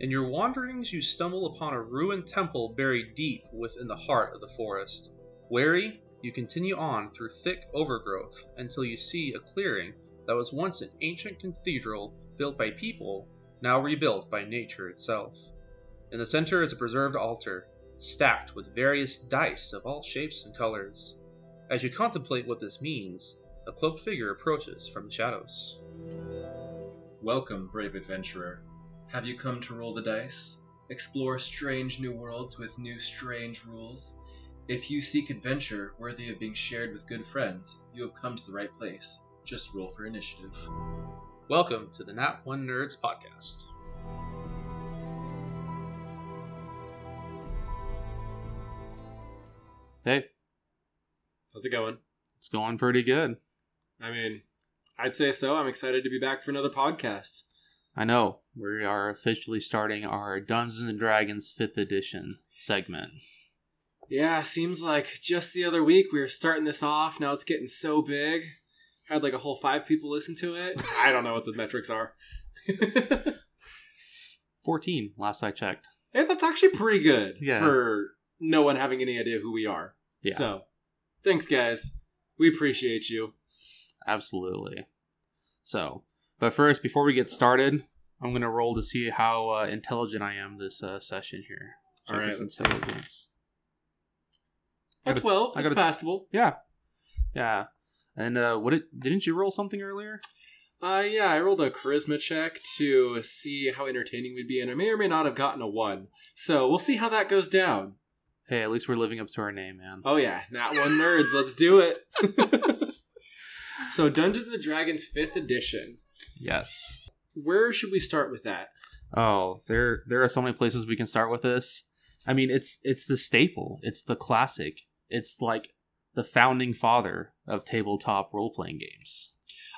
In your wanderings, you stumble upon a ruined temple buried deep within the heart of the forest. Wary, you continue on through thick overgrowth until you see a clearing that was once an ancient cathedral built by people, now rebuilt by nature itself. In the center is a preserved altar, stacked with various dice of all shapes and colors. As you contemplate what this means, a cloaked figure approaches from the shadows. Welcome, brave adventurer. Have you come to roll the dice? Explore strange new worlds with new strange rules? If you seek adventure worthy of being shared with good friends, you have come to the right place. Just roll for initiative. Welcome to the Nat One Nerds podcast. Hey, How's it going? it's going pretty good. I mean, I'd say so. I'm excited to be back for another podcast. I know we are officially starting our Dungeons and Dragons 5th edition segment. Yeah, seems like just the other week we were starting this off. Now it's getting so big. Had like a whole five people listen to it. I don't know what the metrics are. 14, last I checked. Hey, that's actually pretty good Yeah. for no one having any idea who we are. Yeah. So, thanks, guys. We appreciate you. Absolutely. So, but first, before we get started, I'm going to roll to see how uh, intelligent I am this uh, session here. All right, let's intelligence. I A gotta- 12, I that's passable. Yeah. Yeah. And uh, what it, didn't you roll something earlier? Uh, yeah, I rolled a charisma check to see how entertaining we'd be, and I may or may not have gotten a one. So we'll see how that goes down. Hey, at least we're living up to our name, man. Oh yeah, Nat one nerds. Let's do it. so Dungeons and Dragons fifth edition. Yes. Where should we start with that? Oh, there there are so many places we can start with this. I mean, it's it's the staple. It's the classic. It's like the founding father of tabletop role playing games.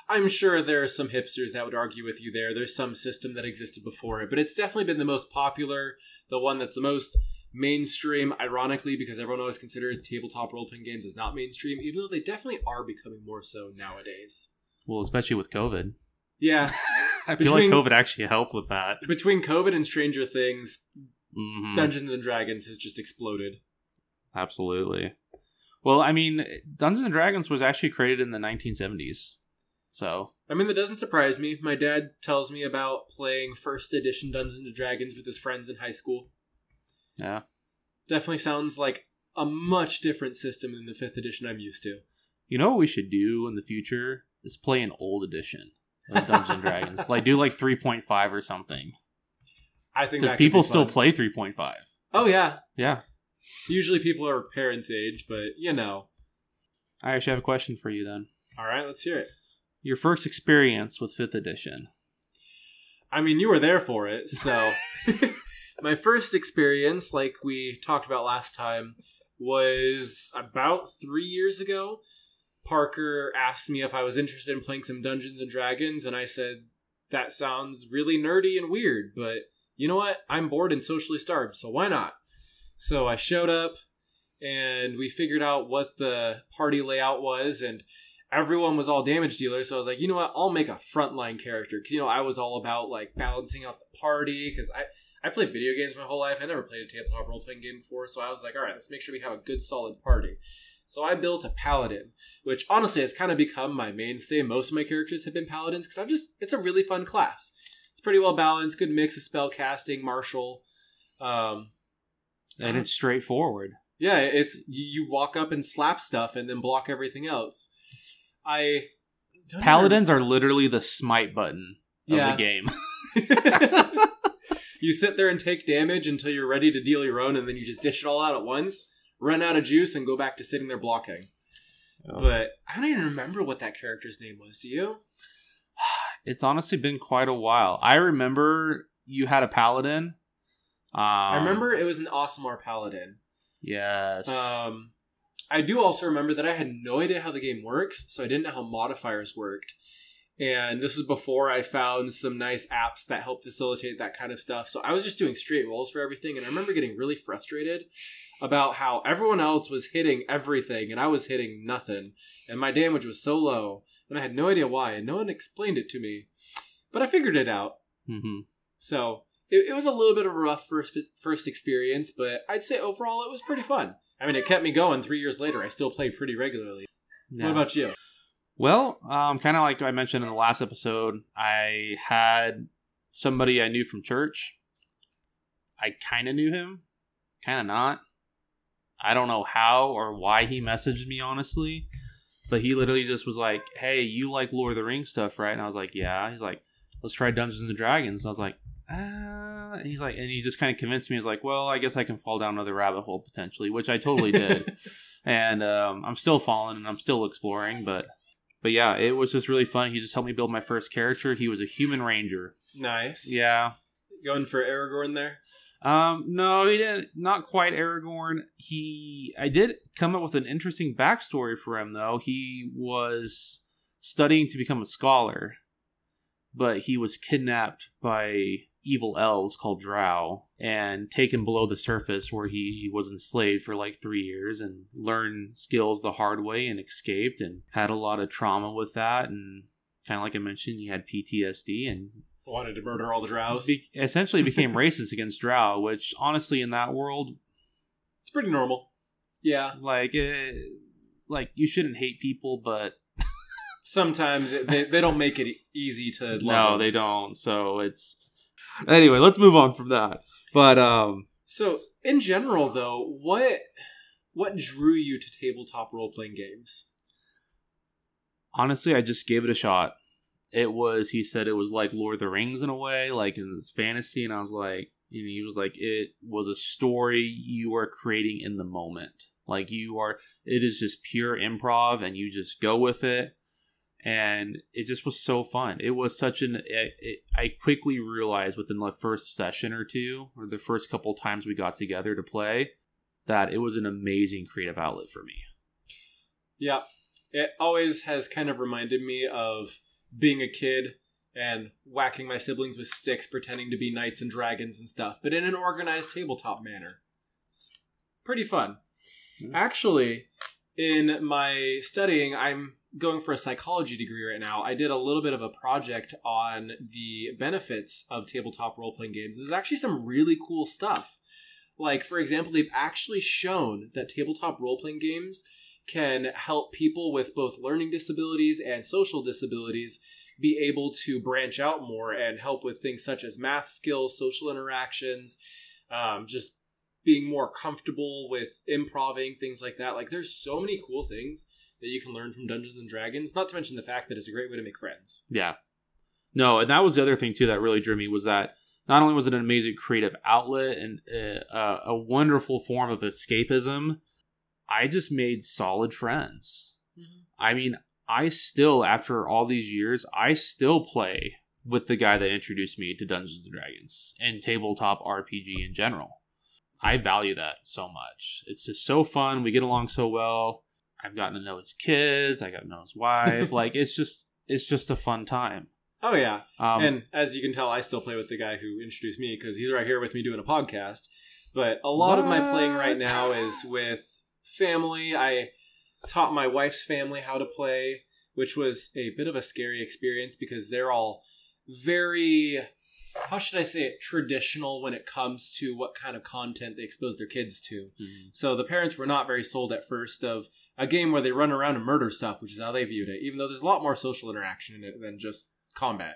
I'm sure there are some hipsters that would argue with you there. There's some system that existed before it, but it's definitely been the most popular, the one that's the most mainstream, ironically, because everyone always considers tabletop role playing games as not mainstream, even though they definitely are becoming more so nowadays. Well, especially with COVID. Yeah. I feel Between- like COVID actually helped with that. Between COVID and Stranger Things, Mhm. Dungeons and Dragons has just exploded. Absolutely. Well, I mean, Dungeons and Dragons was actually created in the 1970s. So, I mean, that doesn't surprise me. My dad tells me about playing first edition Dungeons and Dragons with his friends in high school. yeah. Definitely sounds like a much different system than the fifth edition I'm used to. You know what we should do in the future is play an old edition of Dungeons and Dragons. Like do like 3.5 or something. I think Because people be still play 3.5. Oh yeah, Yeah. usually people are parents' age, but you know. I actually have a question for you then. All right, let's hear it. Your first experience with 5th edition. I mean, you were there for it, so my first experience, like we talked about last time, was about three years ago. Parker asked me if I was interested in playing some Dungeons and Dragons, and I said that sounds really nerdy and weird, but you know what? I'm bored and socially starved, so why not? So I showed up, and we figured out what the party layout was, and everyone was all damage dealers. So I was like, you know what? I'll make a frontline character because you know I was all about like balancing out the party because I I played video games my whole life. I never played a tabletop role playing game before, so I was like, all right, let's make sure we have a good solid party. So I built a paladin, which honestly has kind of become my mainstay. Most of my characters have been paladins because I'm just it's a really fun class. It's pretty well balanced, good mix of spell casting, martial. Um, And it's straightforward. yeah, it's you, walk up and slap stuff and then block everything else. I don't Paladins are literally the smite button of Yeah. the game. you sit there and take damage until you're ready to deal your own, and then you just dish it all out at once, run out of juice, and go back to sitting there blocking. But I don't even remember what that character's name was. Do you? It's honestly been quite a while. I remember you had a paladin. Um, I remember it was an Aasimar Paladin. Yes. Um, I do also remember that I had no idea how the game works, so I didn't know how modifiers worked. And this was before I found some nice apps that help facilitate that kind of stuff. So I was just doing straight rolls for everything, and I remember getting really frustrated about how everyone else was hitting everything and I was hitting nothing, and my damage was so low, and I had no idea why, and no one explained it to me. But I figured it out. hmm So it, it was a little bit of a rough first first experience, but I'd say overall it was pretty fun. I mean, it kept me going. Three years later, I still play pretty regularly. Yeah. What about you? Well, um, kind of like I mentioned in the last episode, I had somebody I knew from church. I kind of knew him, kind of not. I don't know how or why he messaged me, honestly. But he literally just was like, "Hey, you like Lord of the Rings stuff, right?" And I was like, "Yeah." He's like, "Let's try Dungeons and Dragons." And I was like, "Ah." And he's like, and he just kind of convinced me. He's like, "Well, I guess I can fall down another rabbit hole potentially," which I totally did. and um, I'm still falling and I'm still exploring, but but yeah, it was just really fun. He just helped me build my first character. He was a human ranger. nice. Yeah. Going for Aragorn there. Um, no, he didn't. Not quite Aragorn. He, I did come up with an interesting backstory for him, though. He was studying to become a scholar, but he was kidnapped by evil elves called Drow and taken below the surface, where he was enslaved for like three years and learned skills the hard way and escaped and had a lot of trauma with that. And kind of like I mentioned, he had PTSD and Wanted to murder all the drows. be- essentially became racist against Drow, which honestly, in that world, It's pretty normal. Yeah. like, eh, like you shouldn't hate people, but Sometimes they, they don't make it easy to love no, them. they don't. So it's anyway. Let's move on from that. But um, So, in general, though, what what drew you to tabletop role playing games? honestly, I just gave it a shot. It was he said it was like Lord of the Rings in a way, like in this fantasy, and I was like, you know, he was like, it was a story you are creating in the moment. Like you are, it is just pure improv, and you just go with it. And it just was so fun. It was such an. It, it, I quickly realized within the first session or two, or the first couple times we got together to play, that it was an amazing creative outlet for me. Yeah, it always has kind of reminded me of being a kid and whacking my siblings with sticks, pretending to be knights and dragons and stuff, but in an organized tabletop manner. It's pretty fun. Yeah. Actually, in my studying, I'm going for a psychology degree right now. I did a little bit of a project on the benefits of tabletop role playing games. There's actually some really cool stuff. Like, for example, they've actually shown that tabletop role playing games can help people with both learning disabilities and social disabilities be able to branch out more and help with things such as math skills, social interactions, um, just being more comfortable with improving, things like that. Like, there's so many cool things that you can learn from Dungeons and Dragons, not to mention the fact that it's a great way to make friends. Yeah. No, and that was the other thing too that really drew me was that not only was it an amazing creative outlet and uh, a wonderful form of escapism, I just made solid friends. I mean, I still, after all these years, I still play with the guy that introduced me to Dungeons and Dragons and tabletop RPG in general. I value that so much. It's just so fun. We get along so well. I've gotten to know his kids. I got to know his wife. like it's just, it's just a fun time. Oh, yeah. Um, and as you can tell, I still play with the guy who introduced me because he's right here with me doing a podcast. But a lot of my playing right now is with family. I taught my wife's family how to play, which was a bit of a scary experience because they're all very, how should I say it, traditional when it comes to what kind of content they expose their kids to. mhm. So the parents were not very sold at first of a game where they run around and murder stuff, which is how they viewed it, even though there's a lot more social interaction in it than just combat.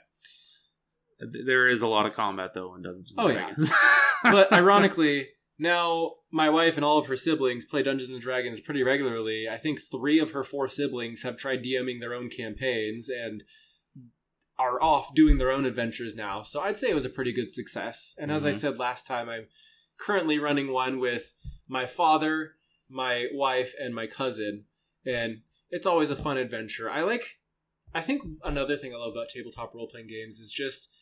there is a lot of combat though in Dungeons and Oh, yeah. But ironically, now my wife and all of her siblings play Dungeons and Dragons pretty regularly. I think three of her four siblings have tried DMing their own campaigns and are off doing their own adventures now. So I'd say it was a pretty good success. And as I Mhm. said last time, I'm currently running one with my father, my wife, and my cousin. And it's always a fun adventure. I like I think another thing I love about tabletop role playing games is just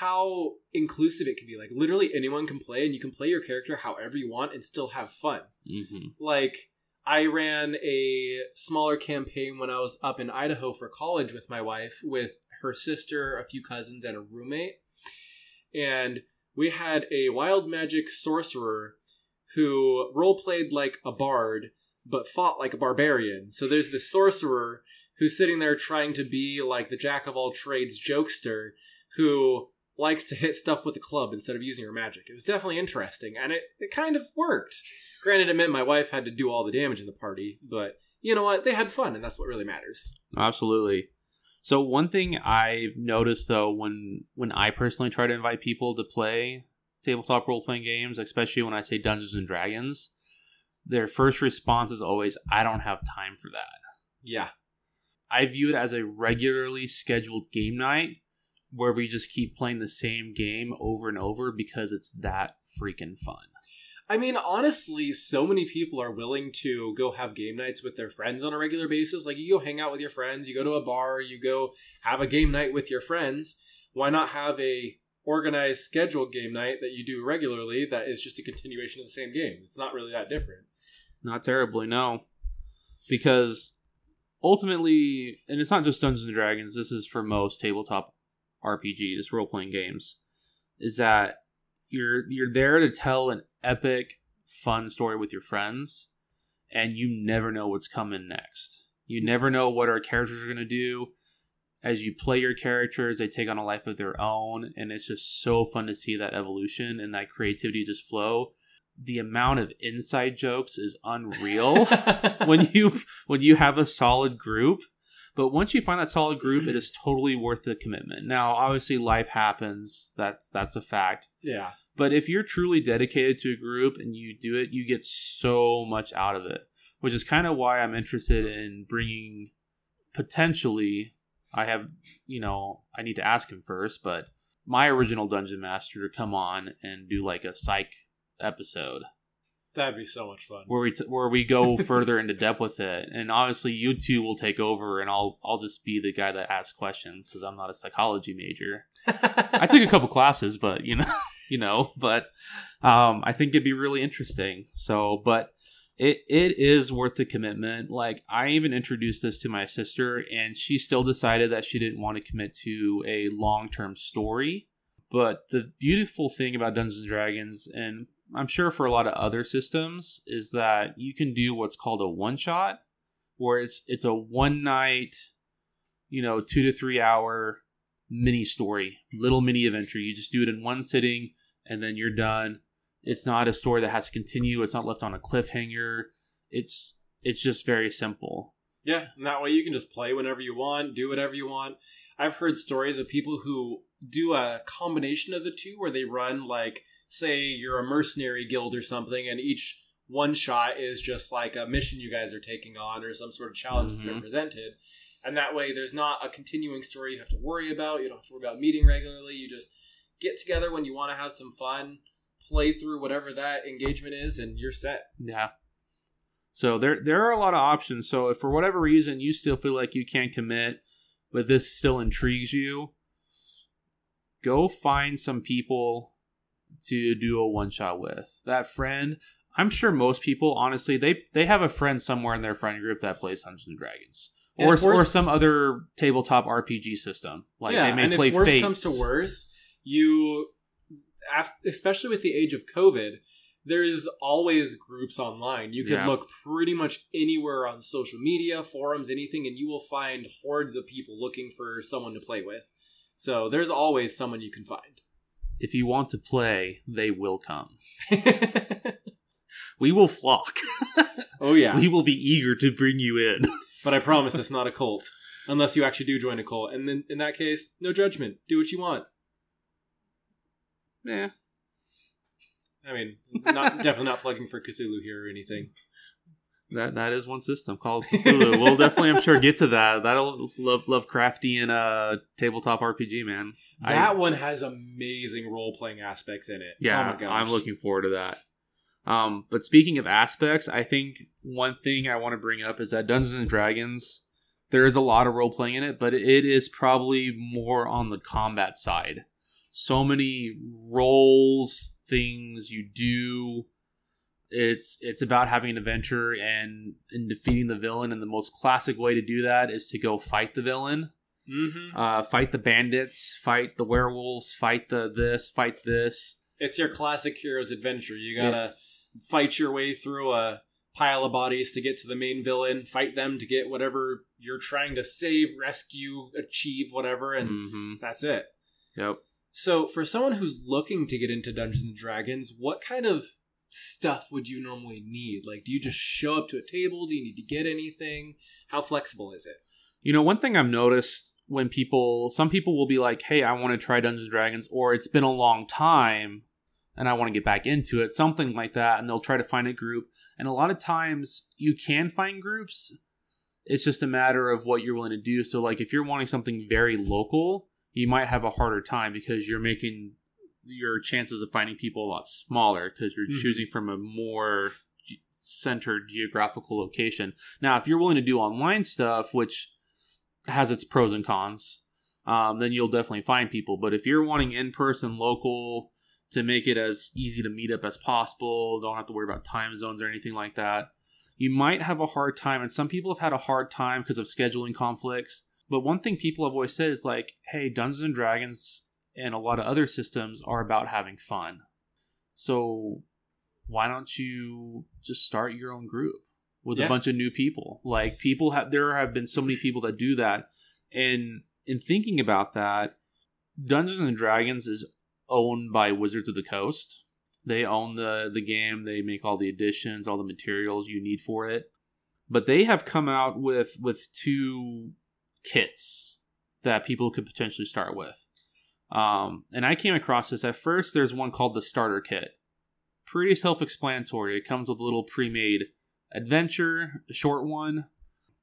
how inclusive it can be. Like literally anyone can play and you can play your character however you want and still have fun. hmm Like I ran a smaller campaign when I was up in Idaho for college with my wife with her sister, a few cousins and a roommate. And we had a wild magic sorcerer who role played like a bard but fought like a barbarian. So there's this sorcerer who's sitting there trying to be like the jack of all trades jokester who likes to hit stuff with a club instead of using her magic. It was definitely interesting, and it, it kind of worked. Granted, it meant my wife had to do all the damage in the party, but you know what? They had fun, and that's what really matters. Absolutely. So one thing I've noticed though when when I personally try to invite people to play tabletop role playing games, especially when I say Dungeons and Dragons, their first response is always I don't have time for that. Yeah. I view it as a regularly scheduled game night where we just keep playing the same game over and over because it's that freaking fun. I mean, honestly, so many people are willing to go have game nights with their friends on a regular basis. Like, you go hang out with your friends, you go to a bar, you go have a game night with your friends. Why not have a organized scheduled game night that you do regularly that is just a continuation of the same game? It's not really that different. Not terribly, no. Because ultimately, and it's not just Dungeons and Dragons, this is for most tabletop RPGs, role playing games, is that you're you're there to tell an epic, fun story with your friends, and you never know what's coming next. You never know what our characters are gonna do. As you play your characters, they take on a life of their own, and it's just so fun to see that evolution and that creativity just flow. The amount of inside jokes is unreal when you when you have a solid group. But once you find that solid group, it is totally worth the commitment. Now, obviously, life happens. That's that's a fact. yeah. But if you're truly dedicated to a group and you do it, you get so much out of it, which is kind of why I'm interested in bringing potentially. I have, you know, I need to ask him first, but my original dungeon master to come on and do like a psych episode That'd be so much fun. where we t- where we go further into depth with it. And obviously, you two will take over, and I'll I'll just be the guy that asks questions because I'm not a psychology major. I took a couple classes, but you know, you know, but um, I think it'd be really interesting. So, but it it is worth the commitment. Like I even introduced this to my sister, and she still decided that she didn't want to commit to a long term story. But the beautiful thing about Dungeons and Dragons, and I'm sure for a lot of other systems, is that you can do what's called a one shot, where it's it's a one night, you know, two to three hour mini story, little mini adventure. You just do it in one sitting, and then you're done. It's not a story that has to continue. It's not left on a cliffhanger. It's it's just very simple. Yeah, and that way you can just play whenever you want, do whatever you want. I've heard stories of people who do a combination of the two where they run like say you're a mercenary guild or something and each one shot is just like a mission you guys are taking on or some sort of challenge that's been Mhm. presented. And that way there's not a continuing story you have to worry about. You don't have to worry about meeting regularly. You just get together when you want to have some fun, play through whatever that engagement is and you're set. Yeah. So there there are a lot of options. So if for whatever reason you still feel like you can't commit, but this still intrigues you, go find some people to do a one shot with. That friend, I'm sure most people honestly they they have a friend somewhere in their friend group that plays Dungeons and Dragons. And Or, or some other tabletop RPG system. Like yeah, they may and play if worse Fates. comes to worse, you, after, especially with the age of COVID, there's always groups online. You can Yeah. look pretty much anywhere on social media, forums, anything, and you will find hordes of people looking for someone to play with. So there's always someone you can find. If you want to play, they will come. We will flock. oh yeah, We will be eager to bring you in. but I promise it's not a cult. Unless you actually do join a cult, and then in that case, no judgment. Do what you want. Yeah, I mean, not definitely not plugging for Cthulhu here or anything. that that is one system called Cthulhu. we'll definitely, I'm sure, get to that. That'll love Lovecraftian uh, tabletop RPG, man. I- That one has amazing role playing aspects in it. Yeah, oh my gosh. I'm looking forward to that. Um, but speaking of aspects, I think one thing I want to bring up is that Dungeons and Dragons, there is a lot of role playing in it, but it is probably more on the combat side. So many roles, things you do. It's it's about having an adventure and and defeating the villain, and the most classic way to do that is to go fight the villain Mm-hmm. uh, fight the bandits, fight the werewolves, fight the this, fight this. It's your classic hero's adventure. You gotta fight your way through a pile of bodies to get to the main villain, fight them to get whatever you're trying to save, rescue, achieve, whatever, and hmm that's it. Yep. So, for someone who's looking to get into Dungeons and Dragons, what kind of stuff would you normally need? Like, do you just show up to a table? Do you need to get anything? How flexible is it? You know, one thing I've noticed when people, some people will be like, hey, I want to try Dungeons and Dragons, or it's been a long time and I want to get back into it, something like that. And they'll try to find a group. And a lot of times you can find groups. It's just a matter of what you're willing to do. So, like, if you're wanting something very local, you might have a harder time because you're making your chances of finding people a lot smaller because you're Mhm. choosing from a more ge- centered geographical location. Now, if you're willing to do online stuff, which has its pros and cons, um, then you'll definitely find people. But if you're wanting in person, local, to make it as easy to meet up as possible, don't have to worry about time zones or anything like that, you might have a hard time. And some people have had a hard time because of scheduling conflicts. But one thing people have always said is like, hey, Dungeons and Dragons and a lot of other systems are about having fun. So why don't you just start your own group with Yeah. a bunch of new people? Like people have there have been so many people that do that. And in thinking about that, Dungeons and Dragons is owned by Wizards of the Coast. They own the the game, they make all the additions, all the materials you need for it. But they have come out with with two kits that people could potentially start with. Um, and I came across this at first. There's one called the starter kit. Pretty self-explanatory. It comes with a little pre-made adventure, a short one.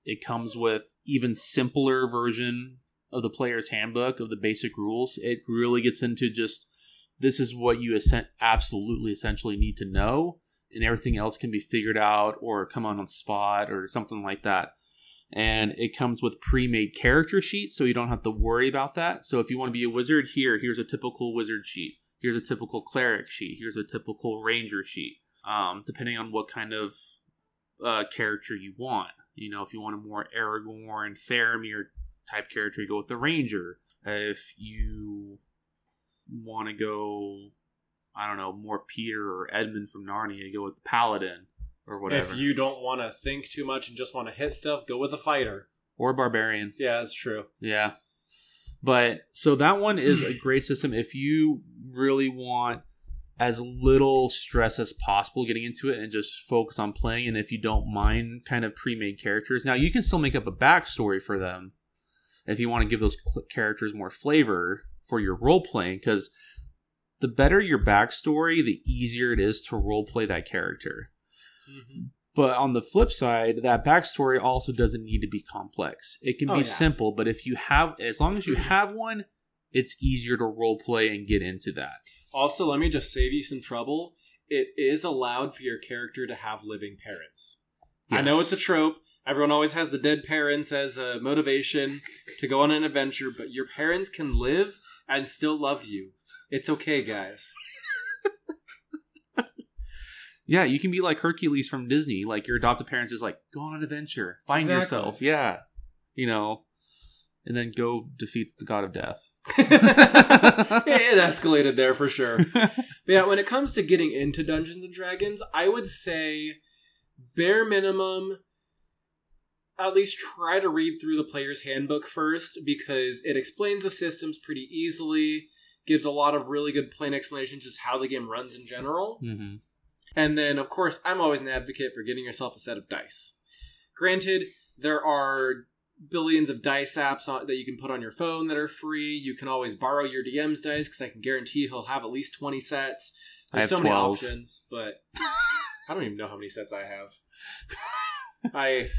It comes with even simpler version of the player's handbook of the basic rules. It really gets into just this is what you absolutely essentially need to know, and everything else can be figured out or come on on spot or something like that and it comes with pre-made character sheets so you don't have to worry about that. So if you want to be a wizard here here's a typical wizard sheet. Here's a typical cleric sheet. Here's a typical ranger sheet um, depending on what kind of uh, character you want. You know if you want a more aragorn faramir type character you go with the ranger. If you want to go i don't know more peter or edmund from narnia you go with the paladin or whatever If you don't want to think too much and just want to hit stuff, go with a fighter. or barbarian Yeah, that's true. Yeah. But so that one is a great system if you really want as little stress as possible getting into it and just focus on playing. And if you don't mind kind of pre made characters, now you can still make up a backstory for them if you want to give those characters more flavor for your role playing. Because the better your backstory, the easier it is to role play that character. Mm-hmm. But on the flip side, that backstory also doesn't need to be complex. It can Oh, be yeah. simple, but if you have, as long as you have one, it's easier to role play and get into that. Also, let me just save you some trouble. It is allowed for your character to have living parents. I know it's a trope. Everyone always has the dead parents as a motivation to go on an adventure, but your parents can live and still love you. It's okay, guys. Yeah, you can be like Hercules from Disney. Like your adopted parents is like, go on an adventure, find Exactly. yourself. Yeah, you know, and then go defeat the god of death. it escalated there for sure. But yeah, when it comes to getting into Dungeons and Dragons, I would say bare minimum at least try to read through the player's handbook first because it explains the systems pretty easily, gives a lot of really good plain explanations just how the game runs in general. hmm And then, of course, I'm always an advocate for getting yourself a set of dice. Granted, there are billions of dice apps on, that you can put on your phone that are free. You can always borrow your DM's dice because I can guarantee he'll have at least 20 sets. I There's have so many options, but I don't even know how many sets I have. I,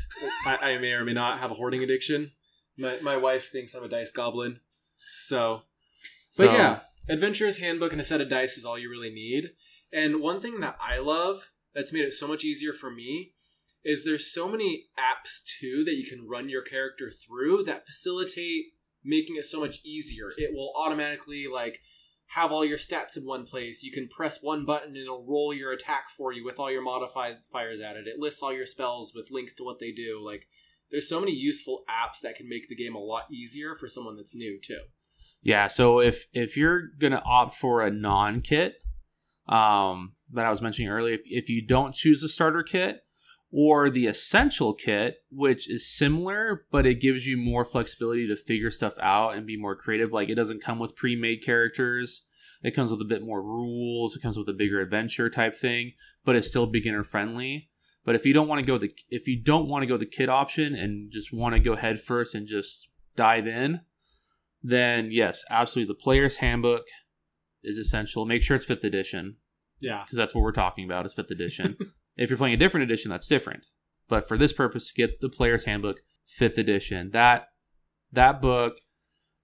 I I may or may not have a hoarding addiction. My my wife thinks I'm a dice goblin. So but So, yeah, Adventurer's Handbook and a set of dice is all you really need. And one thing that I love that's made it so much easier for me is there's so many apps too that you can run your character through that facilitate making it so much easier. It will automatically like have all your stats in one place. You can press one button and it'll roll your attack for you with all your modifiers added. It lists all your spells with links to what they do. Like there's so many useful apps that can make the game a lot easier for someone that's new too. Yeah, so if if you're gonna opt for a non kit, um, that I was mentioning earlier, if if you don't choose a starter kit, or the essential kit, which is similar, but it gives you more flexibility to figure stuff out and be more creative. Like it doesn't come with pre-made characters. It comes with a bit more rules. It comes with a bigger adventure type thing, but it's still beginner friendly. But if you don't want to go the if you don't want to go the kit option and just want to go head first and just dive in, then yes, absolutely the player's handbook is essential. Make sure it's fifth edition Yeah. because that's what we're talking about is fifth edition. if you're playing a different edition, that's different. But for this purpose, get the player's handbook fifth edition. That that book,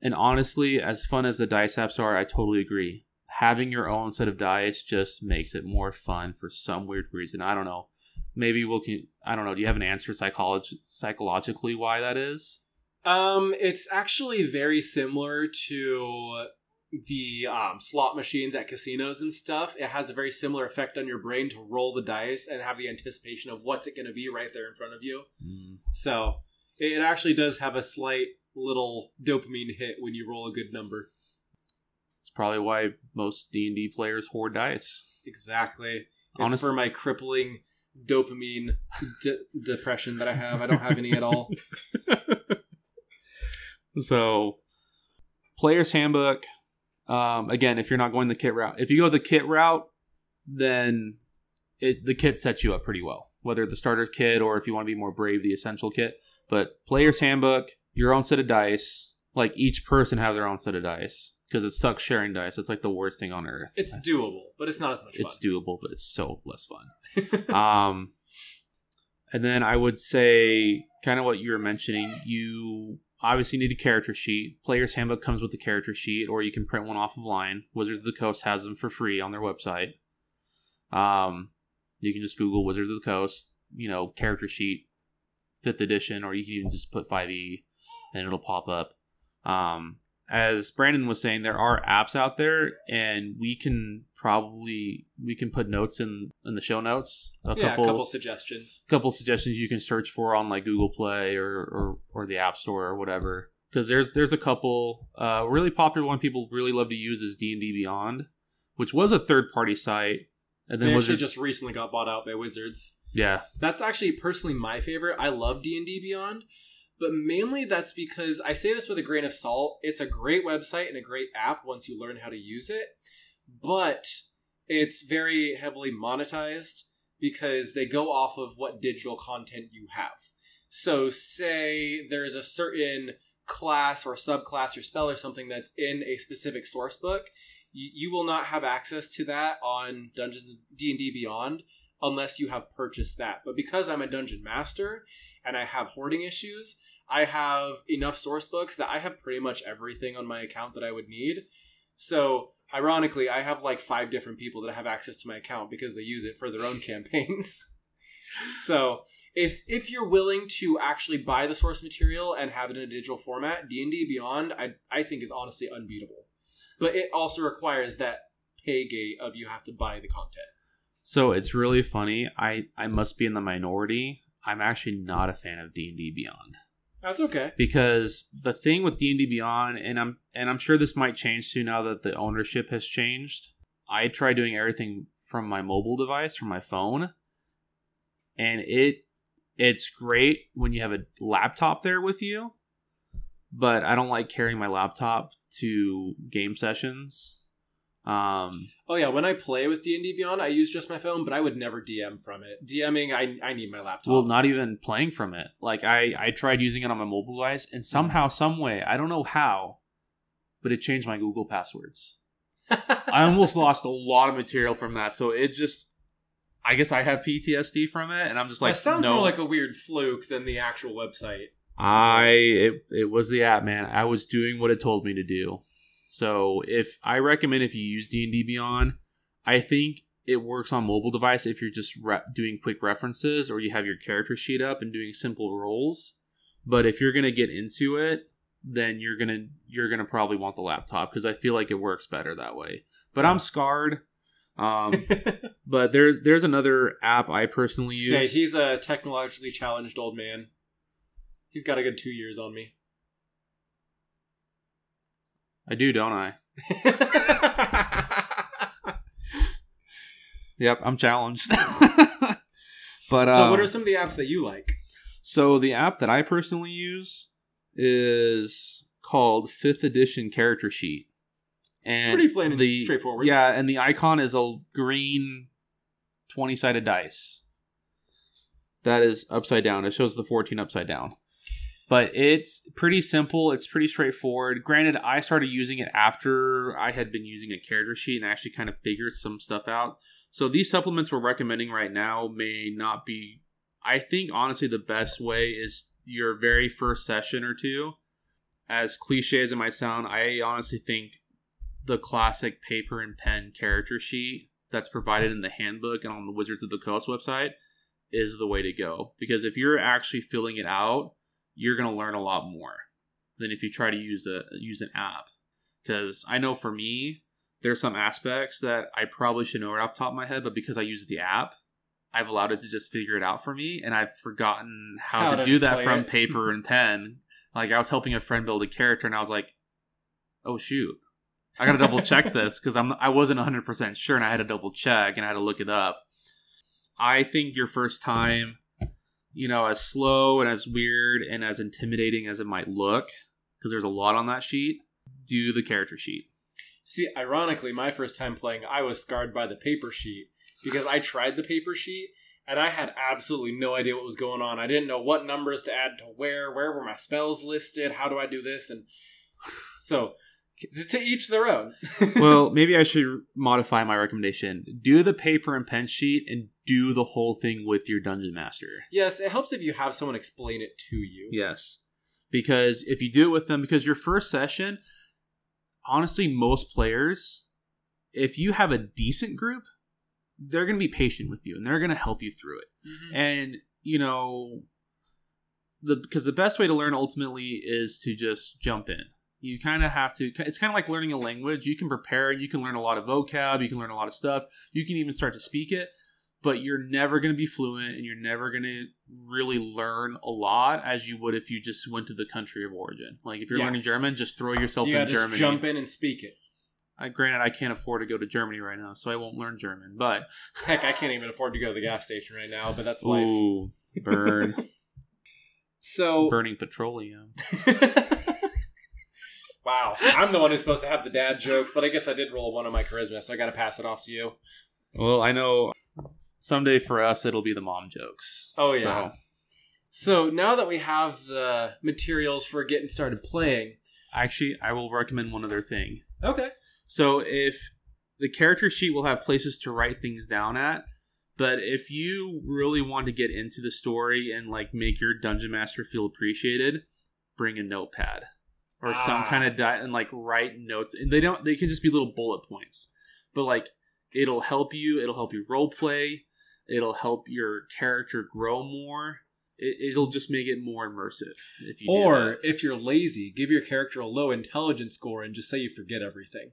and honestly, as fun as the dice apps are, I totally agree. Having your own set of dice just makes it more fun for some weird reason. I don't know. Maybe we'll. Can, I don't know. Do you have an answer psycholog- psychologically why that is? Um, it's actually very similar to the um, slot machines at casinos and stuff. It has a very similar effect on your brain to roll the dice and have the anticipation of what's it going to be right there in front of you. So it actually does have a slight little dopamine hit when you roll a good number. It's probably why most D and D players hoard dice. Exactly. It's Honest- for my crippling dopamine de- depression that I have. I don't have any at all. So, player's handbook. Um, again, if you're not going the kit route, if you go the kit route, then it the kit sets you up pretty well. Whether the starter kit or if you want to be more brave, the essential kit. But player's handbook, your own set of dice. Like each person have their own set of dice because it sucks sharing dice. It's like the worst thing on earth. It's doable, but it's not as much fun. it's fun. doable, but it's so less fun. um, and then I would say, kind of what you were mentioning, you obviously you need a character sheet. Player's Handbook comes with a character sheet, or you can print one off of line. Wizards of the Coast has them for free on their website. Um, you can just Google Wizards of the Coast, you know, character sheet, fifth edition, or you can even just put 5e and it'll pop up. Um, as Brandon was saying, there are apps out there, and we can probably we can put notes in in the show notes. A yeah, couple, a couple suggestions. A couple suggestions you can search for on like Google Play or or, or the App Store or whatever. Because there's there's a couple uh, really popular one people really love to use is D and D Beyond, which was a third party site, and They then actually just recently got bought out by Wizards. yeah That's actually personally my favorite. I love D and D Beyond, but mainly that's because I say this with a grain of salt. It's a great website and a great app once you learn how to use it, but it's very heavily monetized because they go off of what digital content you have. So, say there's a certain class or subclass or spell or something that's in a specific source book, you, you will not have access to that on Dungeons D and D Beyond unless you have purchased that. But because I'm a dungeon master and I have hoarding issues, I have enough source books that I have pretty much everything on my account that I would need. So, ironically, I have like five different people that have access to my account because they use it for their own campaigns. so, if if you're willing to actually buy the source material and have it in a digital format, D&D Beyond I I think is honestly unbeatable. But it also requires that pay gate of you have to buy the content. So it's really funny. I I must be in the minority. I'm actually not a fan of D and D Beyond That's okay. because the thing with D and D Beyond, and I'm and I'm sure this might change too now that the ownership has changed. I try doing everything from my mobile device, from my phone, and it it's great when you have a laptop there with you, but I don't like carrying my laptop to game sessions. Um, Oh yeah, when I play with D and D Beyond, I use just my phone, but I would never DM from it. DMing, I I need my laptop. Well, not even playing from it. Like I, I tried using it on my mobile device, and somehow, some way, I don't know how, but it changed my Google passwords. I almost lost a lot of material from that. So it just, I guess I have PTSD from it, and I'm just like, that sounds no. more like a weird fluke than the actual website. I it it was the app, man. I was doing what it told me to do. So if I recommend if you use D and D Beyond, I think it works on mobile device if you're just re- doing quick references or you have your character sheet up and doing simple rolls. But if you're gonna get into it, then you're gonna you're gonna probably want the laptop because I feel like it works better that way. But I'm scarred. Um, but there's there's another app I personally use. okay, he's a technologically challenged old man. He's got a good two years on me. I do, don't I? Yep, I'm challenged. But so, um, what are some of the apps that you like? So the app that I personally use is called Fifth Edition Character Sheet, and Pretty plain and the straightforward. Yeah, and the icon is a green twenty-sided dice that is upside down. It shows the fourteen upside down, but it's pretty simple. It's pretty straightforward. Granted, I started using it after I had been using a character sheet and actually kind of figured some stuff out. So these supplements we're recommending right now may not be I think honestly the best way is your very first session or two. As cliche as it might sound, I honestly think the classic paper and pen character sheet that's provided in the handbook and on the Wizards of the Coast website is the way to go. Because if you're actually filling it out, you're gonna learn a lot more than if you try to use a use an app. Because I know for me, there's some aspects that I probably should know right off the top of my head, but because I use the app, I've allowed it to just figure it out for me, and I've forgotten how, How to to do that from it. paper and pen. Like I was helping a friend build a character, and I was like, "Oh shoot, I gotta double check this because I'm I wasn't 100 percent sure, and I had to double check and I had to look it up." I think your first time, you know, as slow and as weird and as intimidating as it might look, because there's a lot on that sheet, do the character sheet. See, ironically, my first time playing, I was scarred by the paper sheet because I tried the paper sheet and I had absolutely no idea what was going on. I didn't know what numbers to add to where, where were my spells listed, how do I do this, and so to each their own. well, maybe I should modify my recommendation. Do the paper and pen sheet and do the whole thing with your dungeon master. yes, it helps if you have someone explain it to you. Yes. Because if you do it with them, because your first session, honestly, most players, if you have a decent group, they're going to be patient with you and they're going to help you through it. Mhm. And, you know, the because the best way to learn ultimately is to just jump in. You kind of have to, it's kind of like learning a language. You can prepare, you can learn a lot of vocab, you can learn a lot of stuff, you can even start to speak it, but you're never going to be fluent and you're never going to really learn a lot as you would if you just went to the country of origin. Like if you're Yeah. learning German, just throw yourself You in gotta just Germany. jump in and speak it. I, granted, I can't afford to go to Germany right now, so I won't learn German, but. Heck, I can't even afford to go to the gas station right now, but that's life. Ooh, burn. So burning petroleum. wow, I'm the one who's supposed to have the dad jokes, but I guess I did roll one on my charisma, so I got to pass it off to you. Well, I know someday for us it'll be the mom jokes. Oh, So, yeah. So now that we have the materials for getting started playing, actually, I will recommend one other thing. okay, So if the character sheet will have places to write things down at, but if you really want to get into the story and like make your dungeon master feel appreciated, bring a notepad or some Ah. kind of di- and like write notes. And they don't. They can just be little bullet points, but like it'll help you. It'll help you role play. It'll help your character grow more. It, it'll just make it more immersive if you. or that. if you're lazy, give your character a low intelligence score and just say you forget everything.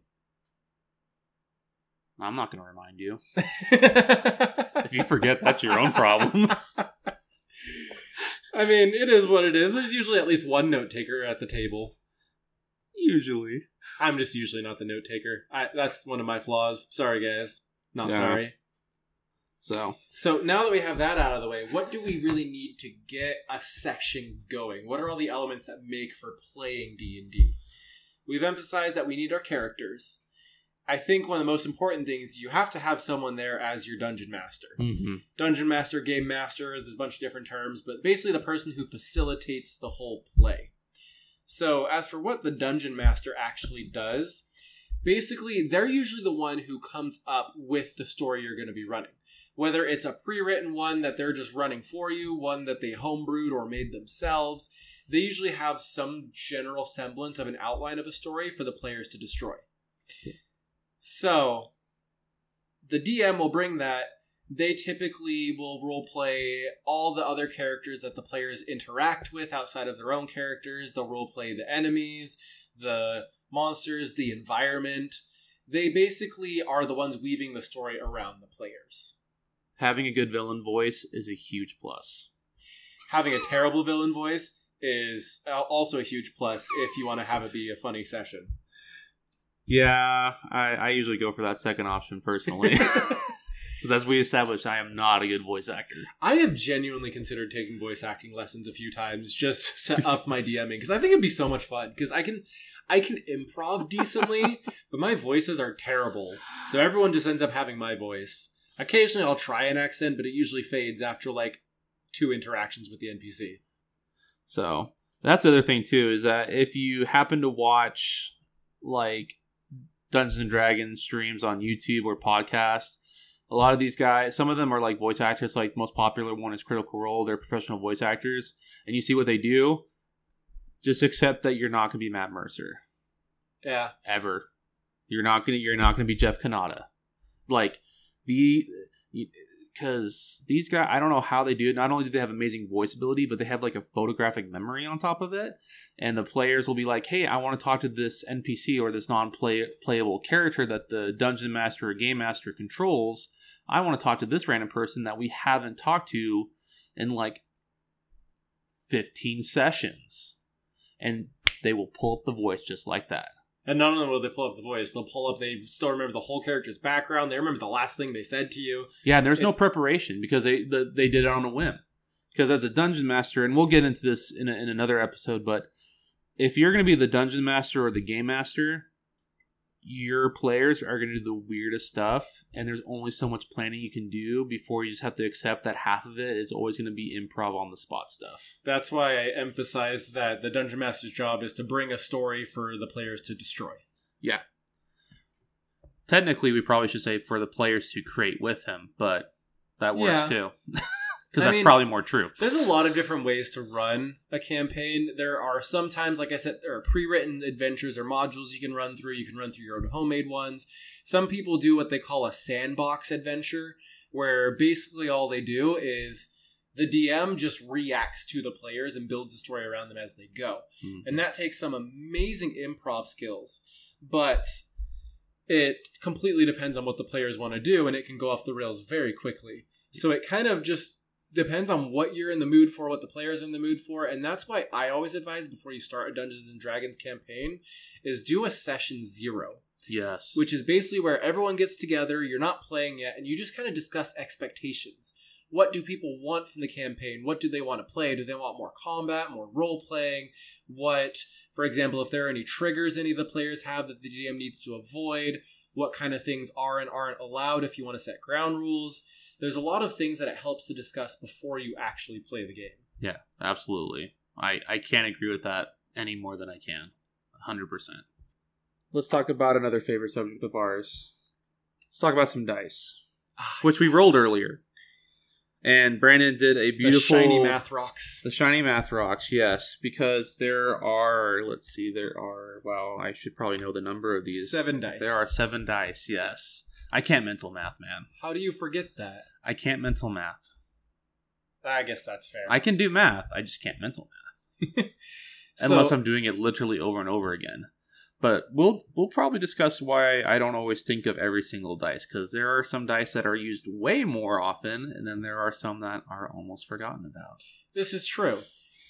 I'm not going to remind you. If you forget, that's your own problem. I mean, it is what it is. There's usually at least one note taker at the table. Usually. I'm just usually not the note taker. That's one of my flaws. Sorry, guys. Not Yeah. sorry. So So now that we have that out of the way, what do we really need to get a session going? What are all the elements that make for playing D and D? We've emphasized that we need our characters. I think one of the most important things you have to have someone there as your dungeon master. mm-hmm. Dungeon master, game master, there's a bunch of different terms, but basically the person who facilitates the whole play. So, as for what the dungeon master actually does, basically they're usually the one who comes up with the story you're going to be running. Whether it's a pre written one that they're just running for you, one that they homebrewed or made themselves, they usually have some general semblance of an outline of a story for the players to destroy. So, the DM will bring that they typically will role play all the other characters that the players interact with outside of their own characters. They'll role play the enemies, the monsters, the environment. They basically are the ones weaving the story around the players. Having a good villain voice is a huge plus. Having a terrible villain voice is also a huge plus if you want to have it be a funny session. Yeah, I, I usually go for that second option personally. Because as we established, I am not a good voice actor. I have genuinely considered taking voice acting lessons a few times just to up my DMing because I think it'd be so much fun. Because I can, I can improv decently, but my voices are terrible. So everyone just ends up having my voice. Occasionally, I'll try an accent, but it usually fades after like two interactions with the NPC. So that's the other thing too is that if you happen to watch like Dungeons and Dragons streams on YouTube or podcast, a lot of these guys, some of them are like voice actors. Like the most popular one is Critical Role. They're professional voice actors, and you see what they do. Just accept that you're not going to be Matt Mercer Yeah, ever. You're not gonna. You're not gonna be Jeff Kanata. Like the because these guys, I don't know how they do it. Not only do they have amazing voice ability, but they have like a photographic memory on top of it. And the players will be like, "Hey, I want to talk to this NPC or this non-playable character that the dungeon master or game master controls. I want to talk to this random person that we haven't talked to in like 15 sessions." And they will pull up the voice just like that. And not only will they pull up the voice, they'll pull up. They still remember the whole character's background. They remember the last thing they said to you. Yeah, and there's no preparation because they the, they did it on a whim. Because as a dungeon master, and we'll get into this in, a, in another episode, but if you're going to be the dungeon master or the game master, your players are going to do the weirdest stuff, and there's only so much planning you can do before you just have to accept that half of it is always going to be improv on the spot stuff. That's why I emphasize that the dungeon master's job is to bring a story for the players to destroy. Yeah. Technically, we probably should say for the players to create with him, but that works Yeah. too. Because that's mean, probably more true. There's a lot of different ways to run a campaign. There are sometimes, like I said, there are pre-written adventures or modules you can run through. You can run through your own homemade ones. Some people do what they call a sandbox adventure, where basically all they do is the DM just reacts to the players and builds a story around them as they go. Mhm. And that takes some amazing improv skills. But it completely depends on what the players want to do, and it can go off the rails very quickly. So it kind of just depends on what you're in the mood for, what the players are in the mood for, and that's why I always advise before you start a Dungeons and Dragons campaign is do a session zero, Yes. which is basically where everyone gets together, you're not playing yet, and you just kind of discuss expectations. What do people want from the campaign? What do they want to play? Do they want more combat, more role playing? What, for example, if there are any triggers any of the players have that the GM needs to avoid? What kind of things are and aren't allowed if you want to set ground rules? There's a lot of things that it helps to discuss before you actually play the game. Yeah, absolutely. I, I can't agree with that any more than I can. 100%. Let's talk about another favorite subject of ours. Let's talk about some dice, ah, which we rolled earlier. And Brandon did a The beautiful shiny math rocks. The shiny math rocks, yes, because there are. Let's see, there are. Well, I should probably know the number of these. Seven dice. There are seven dice. Yes, I can't mental math, man. How do you forget that? I can't mental math. I guess that's fair. I can do math. I just can't mental math So- unless I'm doing it literally over and over again. But we'll we'll probably discuss why I don't always think of every single dice because there are some dice that are used way more often, and then there are some that are almost forgotten about. This is true.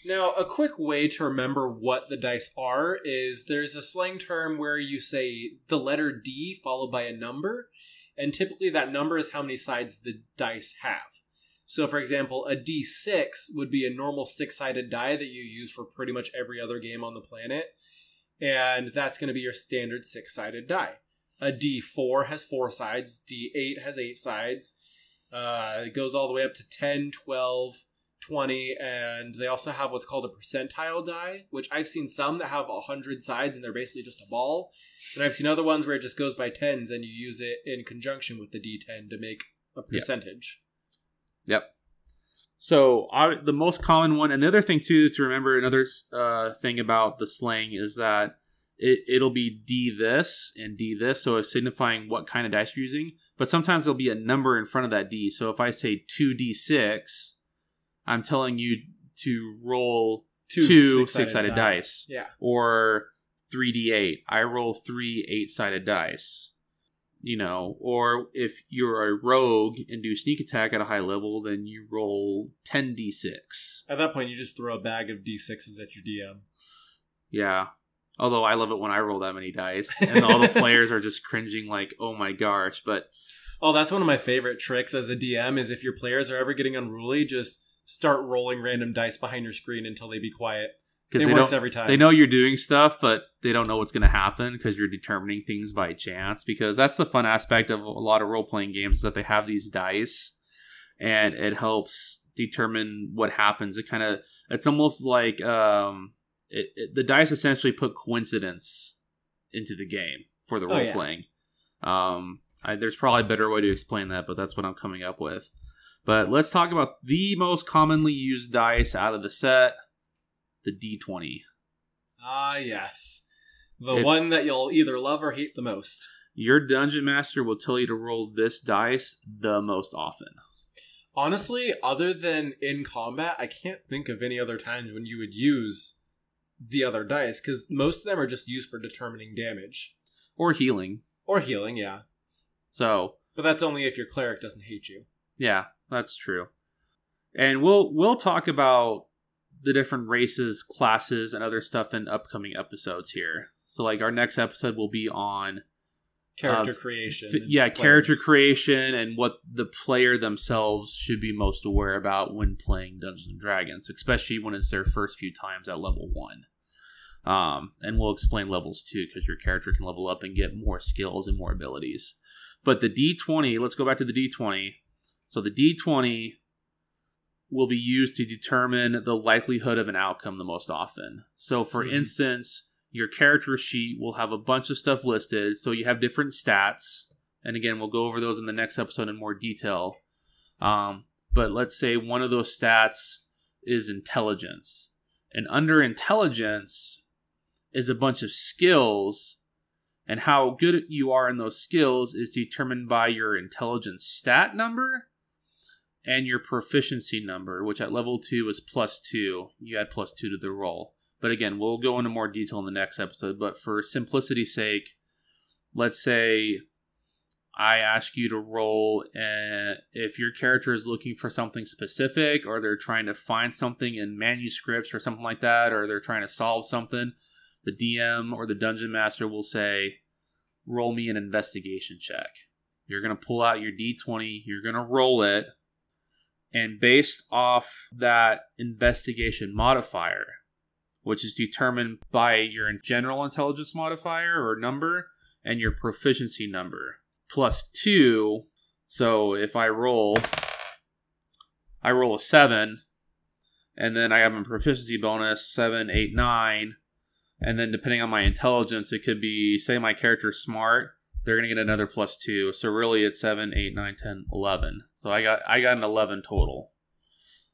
Now, a quick way to remember what the dice are is there's a slang term where you say the letter D followed by a number, and typically that number is how many sides the dice have. So, for example, a D6 would be a normal six sided die that you use for pretty much every other game on the planet, and that's going to be your standard six sided die. A D4 has four sides, D8 has eight sides. Uh, it goes all the way up to 10, 12, 20 and they also have what's called a percentile die which i've seen some that have 100 sides and they're basically just a ball and i've seen other ones where it just goes by tens and you use it in conjunction with the d10 to make a percentage Yep. So I, the most common one, and the other thing too to remember, another uh, thing about the slang is that it, it'll be D this and D this, so it's signifying what kind of dice you're using. But sometimes there'll be a number in front of that D. So if I say two D six, I'm telling you to roll two, six-sided six sided die. dice, yeah or three D eight. I roll three eight sided dice you know, or if you're a rogue and do sneak attack at a high level, then you roll 10d6. at that point you just throw a bag of d6s at your dm Yeah. Although I love it when I roll that many dice and all the players are just cringing like, "Oh my gosh." But Oh, that's one of my favorite tricks as a DM is if your players are ever getting unruly, just start rolling random dice behind your screen until they be quiet. because It they works every time. they know you're doing stuff, but they don't know what's going to happen because you're determining things by chance. Because that's the fun aspect of a lot of role playing games is that they have these dice, and it helps determine what happens. It kind of it's almost like um, it, it, the dice essentially put coincidence into the game for the Oh, role yeah. playing. Um, I, there's probably a better way to explain that, but that's what I'm coming up with. But let's talk about the most commonly used dice out of the set, the D20. Ah, yes. The If- one that you'll either love or hate the most. Your dungeon master will tell you to roll this dice the most often. Honestly, other than in combat, I can't think of any other times when you would use the other dice because most of them are just used for determining damage Or healing. or healing. Yeah, So, but that's only if your cleric doesn't hate you. yeah, that's true. And we'll we'll talk about the different races, classes, and other stuff in upcoming episodes here. So like our next episode will be on Character Uh, creation. F- yeah, character plans. creation and what the player themselves should be most aware about when playing Dungeons and Dragons, especially when it's their first few times at level one. Um, and we'll explain levels too, because your character can level up and get more skills and more abilities. But the D20, let's go back to the D20. So the D20 will be used to determine the likelihood of an outcome the most often. So, for Mhm. instance, your character sheet will have a bunch of stuff listed. So, you have different stats. And again, we'll go over those in the next episode in more detail. Um, but let's say one of those stats is intelligence. And under intelligence is a bunch of skills. And how good you are in those skills is determined by your intelligence stat number and your proficiency number, which at level two is plus two. You add plus two to the roll. But again, we'll go into more detail in the next episode. But for simplicity's sake, let's say I ask you to roll uh, if your character is looking for something specific or they're trying to find something in manuscripts or something like that, or they're trying to solve something, the DM or the dungeon master will say, roll me an investigation check. You're going to pull out your d20, you're going to roll it, and based off that investigation modifier, which is determined by your general intelligence modifier or number and your proficiency number, plus two. So if I roll, I roll a seven, and then I have a proficiency bonus seven, eight, nine, and then depending on my intelligence, it could be say my character's smart, they're gonna get another plus two. So really, it's seven, eight, nine, ten, eleven. So I got I got an eleven total.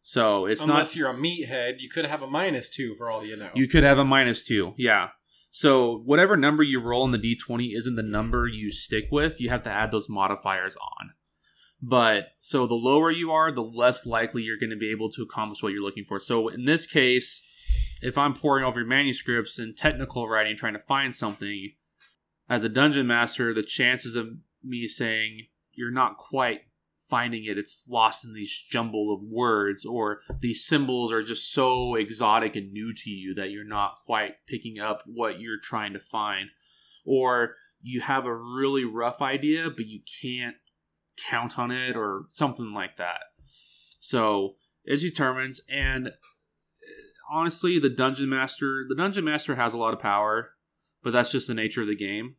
So it's Unless not you're a meathead, you could have a minus two for all you know. you could have a minus two, yeah. So whatever number you roll in the d20 isn't the number you stick with. You have to add those modifiers on. But so the lower you are, the less likely you're going to be able to accomplish what you're looking for. So in this case, if I'm poring over manuscripts and technical writing, trying to find something, as a dungeon master, the chances of me saying you're not quite finding it, it's lost in these jumble of words, or these symbols are just so exotic and new to you that you're not quite picking up what you're trying to find, or you have a really rough idea, but you can't count on it, or something like that. So it determines, and uh, honestly, the dungeon master, the dungeon master has a lot of power, but that's just the nature of the game.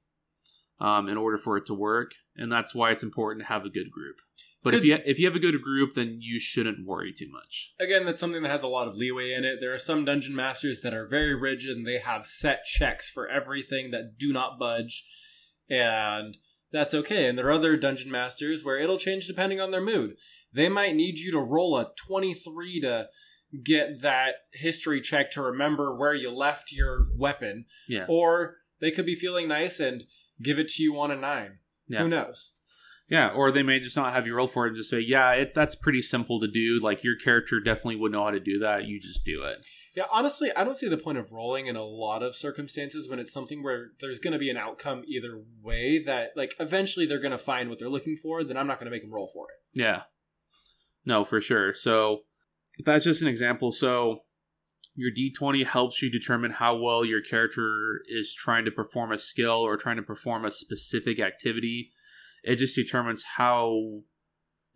Um, in order for it to work, and that's why it's important to have a good group. But if you if you have a good group, then you shouldn't worry too much. Again, that's something that has a lot of leeway in it. There are some dungeon masters that are very rigid and they have set checks for everything that do not budge, and that's okay. And there are other dungeon masters where it'll change depending on their mood. They might need you to roll a 23 to get that history check to remember where you left your weapon, Yeah, or they could be feeling nice and give it to you on a 9. Yeah. Who knows? yeah. Or they may just not have you roll for it and just say, "Yeah, it, that's pretty simple to do. Like your character definitely would know how to do that. You just do it." Yeah, honestly, I don't see the point of rolling in a lot of circumstances when it's something where there's going to be an outcome either way that, like, eventually they're going to find what they're looking for, then I'm not going to make them roll for it. Yeah. No, for sure. So that's just an example. So your D20 helps you determine how well your character is trying to perform a skill or trying to perform a specific activity. It just determines how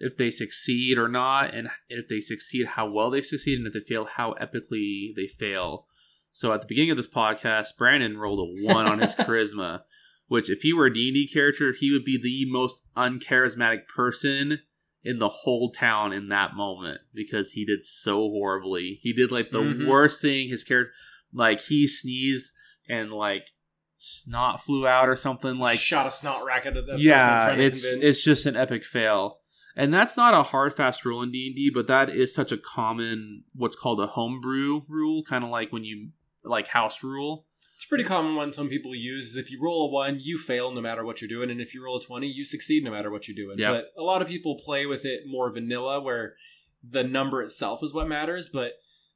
if they succeed or not, and if they succeed, how well they succeed, and if they fail, how epically they fail. So at the beginning of this podcast, Brandon rolled a one on his charisma, which if he were a D&D character, he would be the most uncharismatic person in the whole town in that moment because he did so horribly. He did like the Mhm. worst thing his character like he sneezed and like snot flew out or something like shot a snot racket at that yeah, it's it's just an epic fail. And that's not a hard fast rule in D&D, but that is such a common what's called a homebrew rule, kind of like when you like house rule. It's a pretty common one some people use is if you roll a one, you fail no matter what you're doing, and if you roll a twenty, you succeed no matter what you're doing. Yeah. But a lot of people play with it more vanilla, where the number itself is what matters. But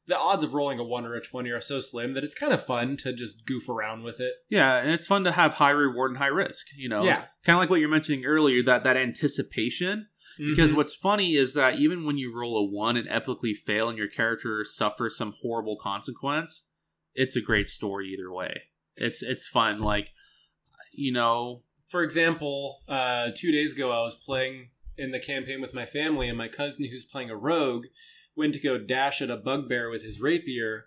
the odds of rolling a one or a twenty are so slim that it's kind of fun to just goof around with it. Yeah, and it's fun to have high reward and high risk, you know. Yeah. Kind of like what you're mentioning earlier that that anticipation because Mhm. what's funny is that even when you roll a 1 and epically fail and your character suffers some horrible consequence, it's a great story either way. It's it's fun like you know, for example, uh, two days ago I was playing in the campaign with my family, and my cousin, who's playing a rogue, went to go dash at a bugbear with his rapier,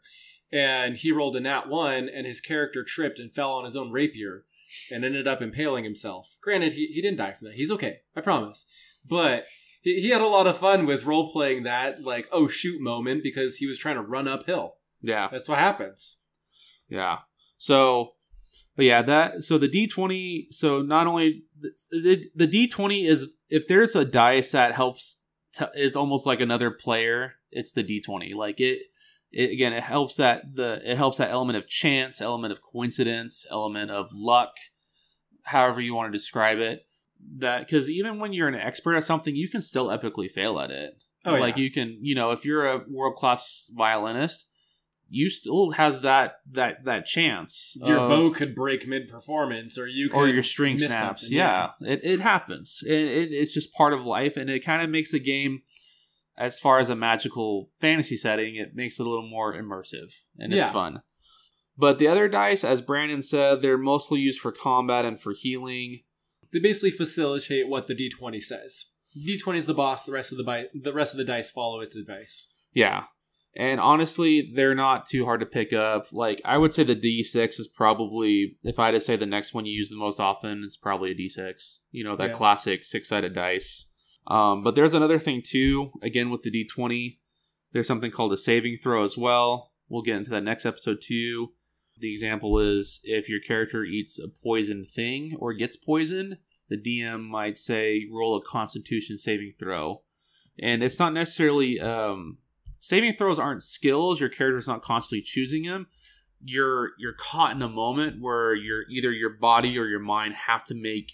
and he rolled a nat one, and his character tripped and fell on his own rapier, and ended up impaling himself. Granted, he, he didn't die from that. He's okay, I promise. But he, he had a lot of fun with role playing that, like, oh shoot moment, because he was trying to run uphill. Yeah. That's what happens. Yeah. So, but yeah, that so the D twenty. So not only the the D twenty is if there's a dice that helps t- is almost like another player. It's the D twenty. Like it, it again. It helps that the it helps that element of chance, element of coincidence, element of luck, however you want to describe it. That because even when you're an expert at something, you can still epically fail at it. Oh, like yeah. you can, you know, if you're a world class violinist, you still has that that that chance. Your of- bow could break mid performance, or you could or your string snaps. something, Yeah, It, it happens. It, it, it's just part of life, and it kind of makes the game, as far as a magical fantasy setting, it makes it a little more immersive and it's Yeah. fun. But the other dice, as Brandon said, they're mostly used for combat and for healing. they basically facilitate what the d20 says. D20 is the boss. The rest of the bi- the rest of the dice follow its advice. Yeah. And honestly, they're not too hard to pick up. Like, I would say the D6 is probably, if I had to say the next one you use the most often, it's probably a D6. You know, that Yeah. classic six sided dice. Um, but there's another thing too, again, with the D20. There's something called a saving throw as well. We'll get into that next episode too. The example is if your character eats a poisoned thing or gets poisoned, the DM might say roll a constitution saving throw. And it's not necessarily um, saving throws aren't skills. Your character's not constantly choosing them. You're you're caught in a moment where you're either your body or your mind have to make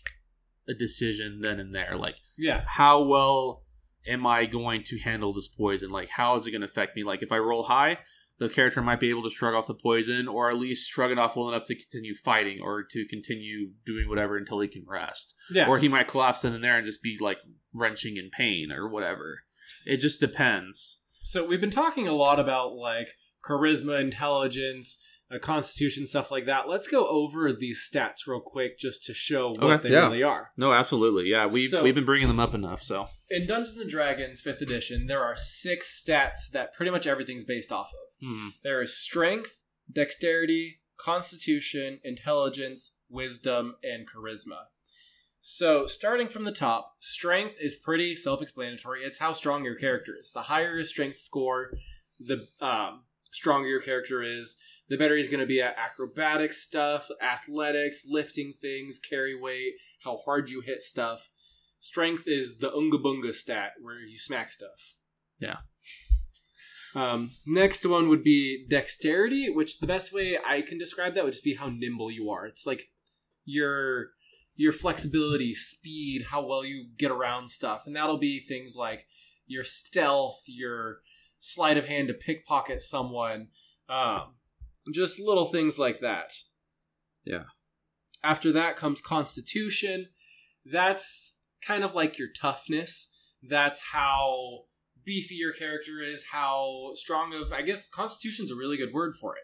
a decision then and there. Like Yeah, how well am i going to handle this poison? Like how is it going to affect me? Like if i roll high the character might be able to shrug off the poison or at least shrug it off well enough to continue fighting or to continue doing whatever until he can rest. Yeah. or he might collapse in there and just be like wrenching in pain or whatever. It just depends so we've been talking a lot about like charisma, intelligence, uh, constitution, stuff like that. Let's go over these stats real quick just to show what Okay, they yeah. really are. No, absolutely. Yeah, we've So- we've been bringing them up enough. So In Dungeons and Dragons 5th edition, there are six stats that pretty much everything's based off of. hmm. There is strength, dexterity, constitution, intelligence, wisdom, and charisma. So, starting from the top, strength is pretty self explanatory. It's how strong your character is. The higher your strength score, the um, stronger your character is. The better he's going to be at acrobatic stuff, athletics, lifting things, carry weight, how hard you hit stuff. Strength is the unga bunga stat where you smack stuff. Yeah. Um, next one would be dexterity, which the best way I can describe that would just be how nimble you are. It's like your your flexibility, speed, how well you get around stuff, and that'll be things like your stealth, your sleight of hand to pickpocket someone, um, just little things like that. Yeah. After that comes constitution. That's kind of like your toughness. That's how beefy your character is, how strong of I guess constitution's a really good word for it.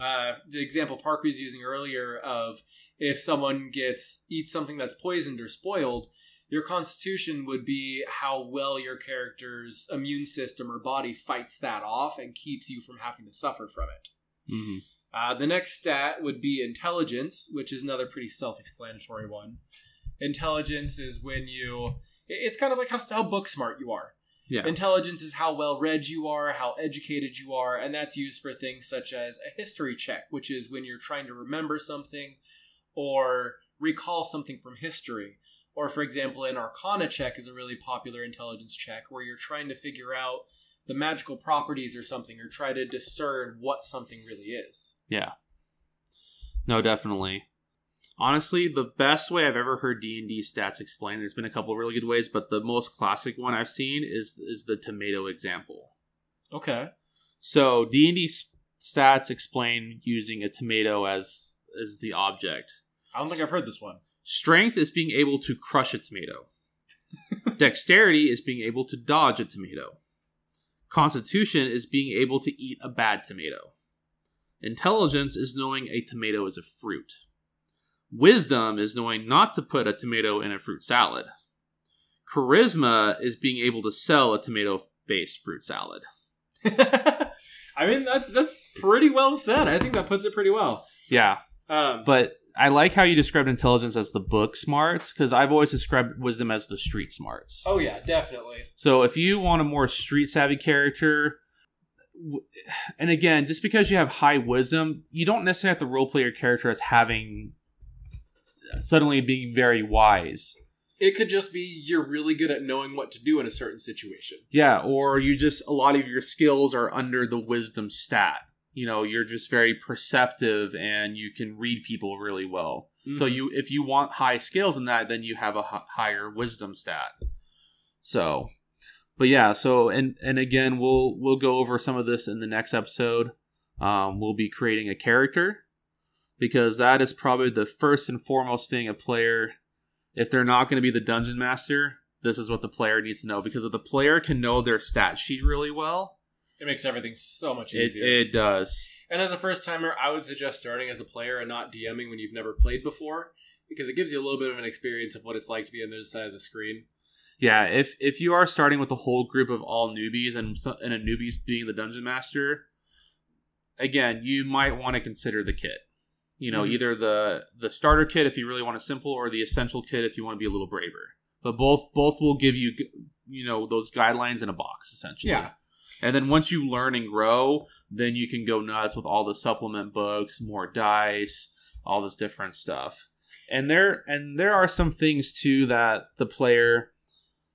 Uh, the example Park was using earlier of if someone gets eats something that's poisoned or spoiled, your constitution would be how well your character's immune system or body fights that off and keeps you from having to suffer from it. hmm Uh, the next stat would be intelligence, which is another pretty self-explanatory one. Intelligence is when you it's kind of like how, how book smart you are. Yeah. Intelligence is how well read you are, how educated you are, and that's used for things such as a history check, which is when you're trying to remember something or recall something from history. Or, for example, an Arcana check is a really popular intelligence check where you're trying to figure out the magical properties or something or try to discern what something really is. Yeah. No, definitely. Honestly, the best way I've ever heard D and D stats explained. There's been a couple of really good ways, but the most classic one I've seen is is the tomato example. Okay. So D and D stats explain using a tomato as as the object. I don't think I've heard this one. Strength is being able to crush a tomato. Dexterity is being able to dodge a tomato. Constitution is being able to eat a bad tomato. Intelligence is knowing a tomato is a fruit. Wisdom is knowing not to put a tomato in a fruit salad. Charisma is being able to sell a tomato based fruit salad. I mean, that's that's pretty well said. I think that puts it pretty well. Yeah, Um, but I like how you described intelligence as the book smarts because I've always described wisdom as the street smarts. oh yeah, definitely. So if you want a more street savvy character, and again, just because you have high wisdom, you don't necessarily have to roleplay your character as having suddenly being very wise. It could just be you're really good at knowing what to do in a certain situation. Yeah, or you just a lot of your skills are under the wisdom stat. You know, you're just very perceptive and you can read people really well. So Mhm. you if you want high skills in that, then you have a h- higher wisdom stat. So, but yeah, so and and again, we'll we'll go over some of this in the next episode. Um, we'll be creating a character because that is probably the first and foremost thing a player, if they're not going to be the dungeon master, this is what the player needs to know because if the player can know their stat sheet really well, it makes everything so much easier. it does. and as a first timer, I would suggest starting as a player and not DMing when you've never played before, because it gives you a little bit of an experience of what it's like to be on the other side of the screen. Yeah, if if you are starting with a whole group of all newbies and and a newbie's being the dungeon master, again, you might want to consider the kit. You know, Mhm. either the the starter kit if you really want a simple, or the essential kit if you want to be a little braver. But both both will give you you know those guidelines in a box essentially. Yeah. And then once you learn and grow, then you can go nuts with all the supplement books, more dice, all this different stuff. And there and there are some things too that the player,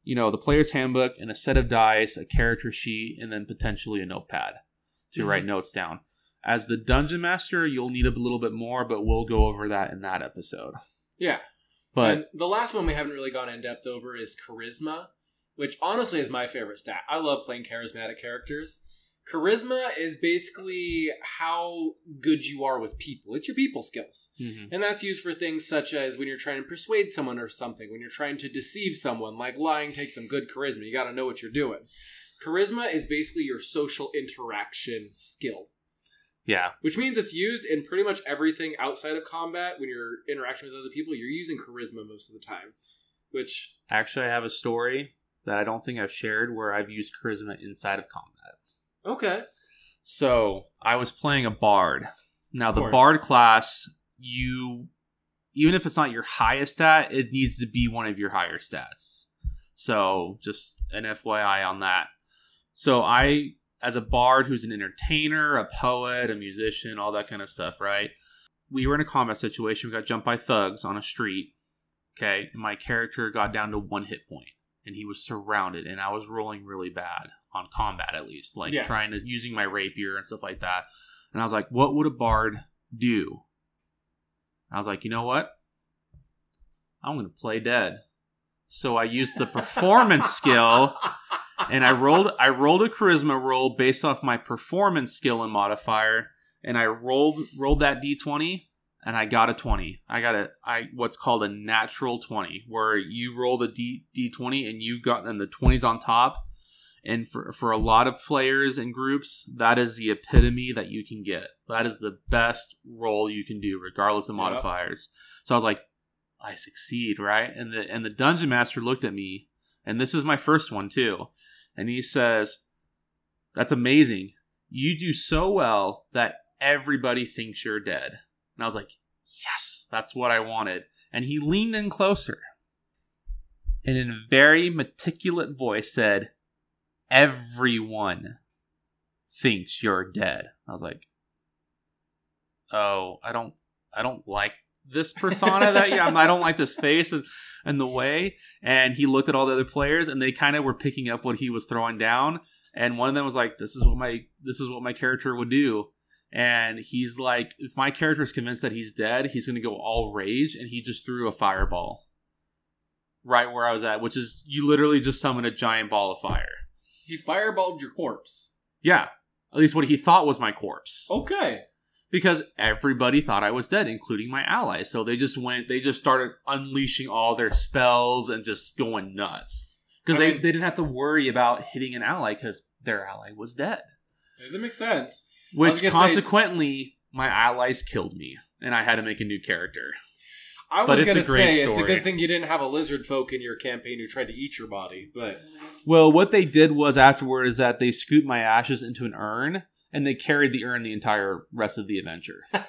you know, the player's handbook and a set of dice, a character sheet, and then potentially a notepad to Mhm. write notes down. As the dungeon master, you'll need a little bit more, but we'll go over that in that episode. Yeah. But and the last one we haven't really gone in depth over is charisma, which honestly is my favorite stat. I love playing charismatic characters. Charisma is basically how good you are with people. It's your people skills. Mhm. And that's used for things such as when you're trying to persuade someone or something, when you're trying to deceive someone, like lying takes some good charisma. You got to know what you're doing. Charisma is basically your social interaction skill, yeah, which means it's used in pretty much everything outside of combat. When you're interacting with other people, you're using charisma most of the time, which actually, I have a story that I don't think I've shared where I've used charisma inside of combat. okay, So I was playing a bard. Now the bard class, you even if it's not your highest stat, it needs to be one of your higher stats. So just an FYI on that. So I, as a bard who's an entertainer, a poet, a musician, all that kind of stuff, right? We were in a combat situation. We got jumped by thugs on a street. Okay, and my character got down to one hit point, and he was surrounded, and I was rolling really bad on combat, at least, like Yeah. trying to using my rapier and stuff like that. And I was like, what would a bard do? I was like, you know what? I'm going to play dead. So I used the performance skill and I rolled I rolled a charisma roll based off my performance skill and modifier and I rolled rolled that d20 and I got a 20. I got a I what's called a natural 20 where you roll the d d20 and you got and the 20's on top And for, for a lot of players and groups, that is the epitome that you can get. That is the best roll you can do, regardless of Yep. modifiers. So I was like, I succeed, right? And the and the dungeon master looked at me, and this is my first one too, and he says, "That's amazing. You do so well that everybody thinks you're dead." And I was like, "Yes, that's what I wanted." And he leaned in closer, and in a very meticulous voice said, "Everyone thinks you're dead." I was like, "Oh, I don't, I don't like." This persona that yeah, I don't like this face and, and the way. And he looked at all the other players, and they kind of were picking up what he was throwing down. And one of them was like, "This is what my this is what my character would do." And he's like, "If my character is convinced that he's dead, he's going to go all rage." And he just threw a fireball right where I was at, which is you literally just summon a giant ball of fire. He fireballed your corpse. Yeah, at least what he thought was my corpse. Okay. Because everybody thought I was dead, including my allies. So they just went, they just started unleashing all their spells and just going nuts. Because they, mean- they didn't have to worry about hitting an ally because their ally was dead. That makes sense. Which gonna say- consequently, my allies killed me. And I had to make a new character. I was But it's gonna a great say it's a story. good thing you didn't have a lizard folk in your campaign who tried to eat your body, but Well, what they did was afterward is that they scooped my ashes into an urn and they carried the urn the entire rest of the adventure.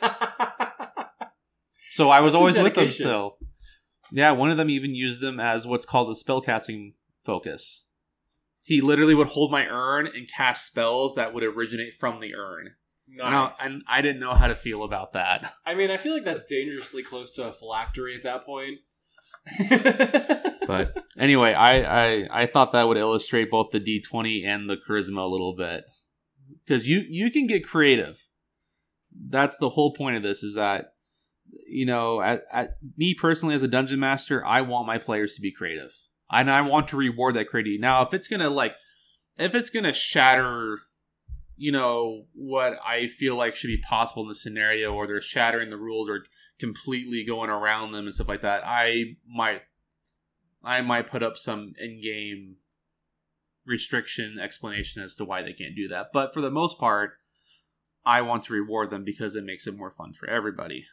So I was That's always with them still. Yeah, one of them even used them as what's called a spellcasting focus. He literally would hold my urn and cast spells that would originate from the urn. Nice. and I didn't know how to feel about that. I mean, I feel like that's dangerously close to a phylactery at that point. But anyway, I, I I thought that would illustrate both the D twenty and the charisma a little bit because you you can get creative. That's the whole point of this is that you know, at, at me personally as a dungeon master, I want my players to be creative, and I want to reward that creativity. Now, if it's gonna like, if it's gonna shatter, you know, what I feel like should be possible in the scenario, or they're shattering the rules, or completely going around them and stuff like that, I might I might put up some in-game restriction explanation as to why they can't do that. But for the most part, I want to reward them because it makes it more fun for everybody.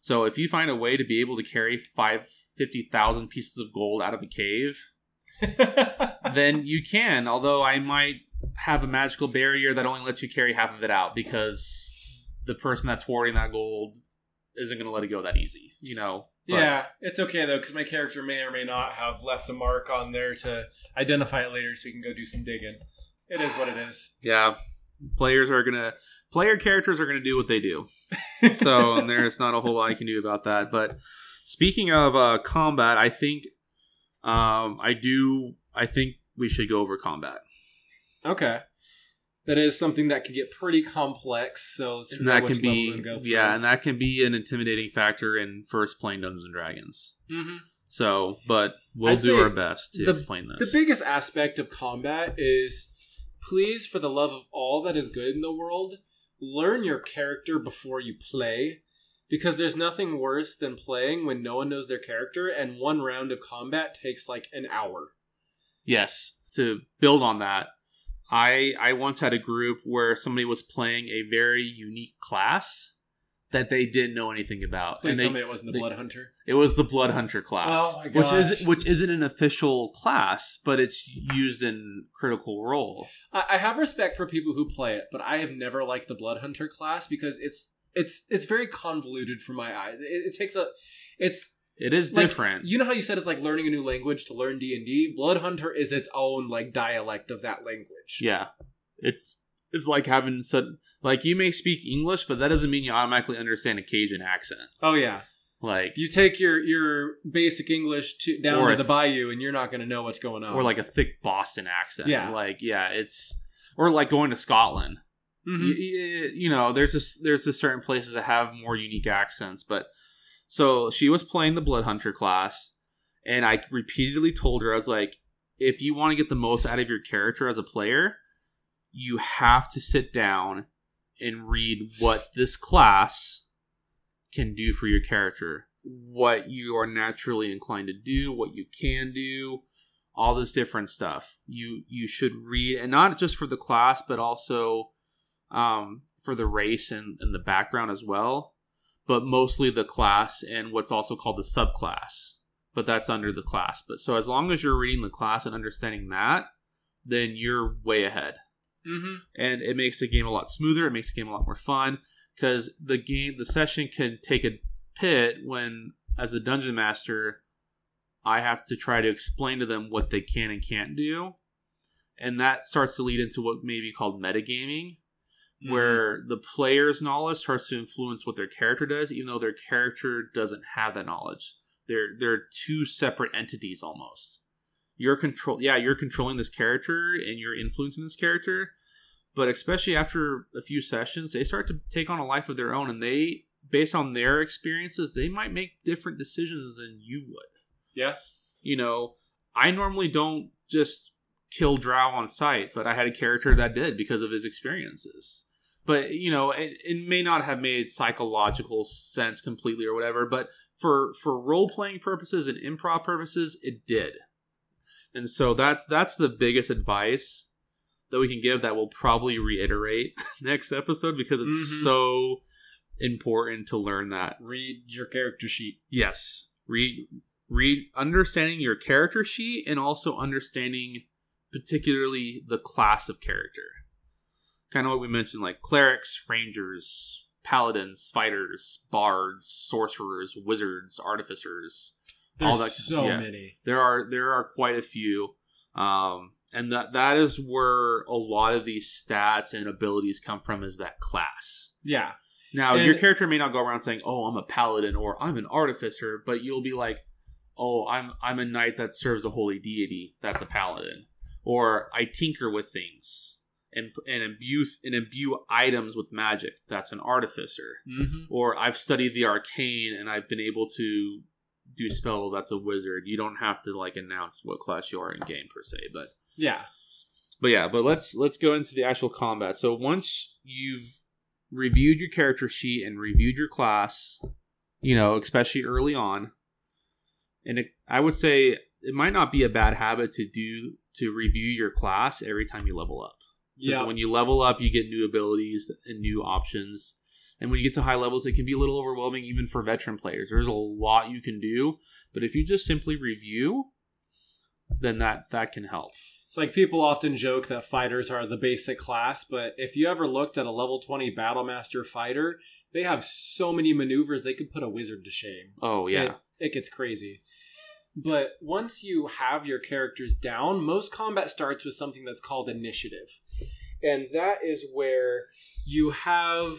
So if you find a way to be able to carry five fifty thousand pieces of gold out of a cave, then you can. Although I might have a magical barrier that only lets you carry half of it out because the person that's hoarding that gold isn't going to let it go that easy. You know. But- yeah, it's okay though because my character may or may not have left a mark on there to identify it later, so we can go do some digging. It is what it is. yeah. Players are gonna player characters are gonna do what they do. So and there's not a whole lot i can do about that. But speaking of uh combat i think um i do i think we should go over combat. Okay, that is something that can get pretty complex. So and that can be we're gonna go through. yeah and that can be an intimidating factor in first playing dungeons and dragons Mhm. so but we'll I'd do our best to the- explain this. The biggest aspect of combat is please, for the love of all that is good in the world, learn your character before you play. Because there's nothing worse than playing when no one knows their character, and one round of combat takes like an hour. Yes, to build on that, I I once had a group where somebody was playing a very unique class that they didn't know anything about, Please and tell they, me it wasn't the they- Blood Hunter. it was the Blood Hunter class, Oh which is which isn't an official class, but it's used in Critical Role. I, I have respect for people who play it, but I have never liked the Blood Hunter class because it's it's it's very convoluted for my eyes. It, it takes a it's It is Like, different. You know how you said it's like learning a new language to learn D and D. Blood Hunter is its own like dialect of that language. yeah, it's it's like having said like you may speak English, but that doesn't mean you automatically understand a Cajun accent. Oh yeah. Like You take your your basic English to down to the th- bayou, and you're not going to know what's going on. or like a thick Boston accent. Yeah. like yeah, it's or like going to Scotland. Mhm. Y- y- you know there's just there's just certain places that have more unique accents but so she was playing the blood hunter class and i repeatedly told her i was like if you want to get the most out of your character as a player you have to sit down and read what this class can do for your character what you are naturally inclined to do what you can do all this different stuff. You you should read, and not just for the class, but also um, for the race and, and the background as well. But mostly the class and what's also called the subclass. But that's under the class. But so as long as you're reading the class and understanding that, then you're way ahead. Mm-hmm. And it makes the game a lot smoother. It makes the game a lot more fun because the game, the session can take a pit when, as a dungeon master, I have to try to explain to them what they can and can't do. And that starts to lead into what may be called metagaming, Mm-hmm. where the player's knowledge starts to influence what their character does, even though their character doesn't have that knowledge. They're they're two separate entities almost. You're control yeah, you're controlling this character and you're influencing this character, but especially after a few sessions, they start to take on a life of their own and they based on their experiences, they might make different decisions than you would. Yeah. You know, I normally don't just kill Drow on sight, but I had a character that did because of his experiences. But you know, it, it may not have made psychological sense completely or whatever. But for for role playing purposes and improv purposes, it did. And so that's that's the biggest advice that we can give. That we'll probably reiterate next episode because it's Mhm. so important to learn that. Read your character sheet. Yes. Read read understanding your character sheet and also understanding particularly the class of character. Kind of what we mentioned like clerics, rangers, paladins, fighters, bards, sorcerers, wizards, artificers. There's All that- so yeah. many. There are there are quite a few. Um and that that is where a lot of these stats and abilities come from is that class. Yeah. Now, And- your character may not go around saying, "Oh, I'm a paladin" or "I'm an artificer," but you'll be like, "Oh, I'm I'm a knight that serves a holy deity. That's a paladin." Or I tinker with things and and imbue and imbue items with magic. That's an artificer. Mm-hmm. Or I've studied the arcane and I've been able to do spells. That's a wizard. You don't have to like announce what class you are in game per se, but Yeah. but yeah, but let's let's go into the actual combat. So once you've reviewed your character sheet and reviewed your class, you know, especially early on, and it, I would say it might not be a bad habit to do to review your class every time you level up. Yeah. when you level up, you get new abilities and new options. And when you get to high levels, it can be a little overwhelming even for veteran players. There's a lot you can do, but if you just simply review, then that that can help. It's like people often joke that fighters are the basic class, but if you ever looked at a level 20 Battlemaster fighter, they have so many maneuvers they could put a wizard to shame. Oh yeah. It, it gets crazy. But once you have your characters down, most combat starts with something that's called initiative. And that is where you have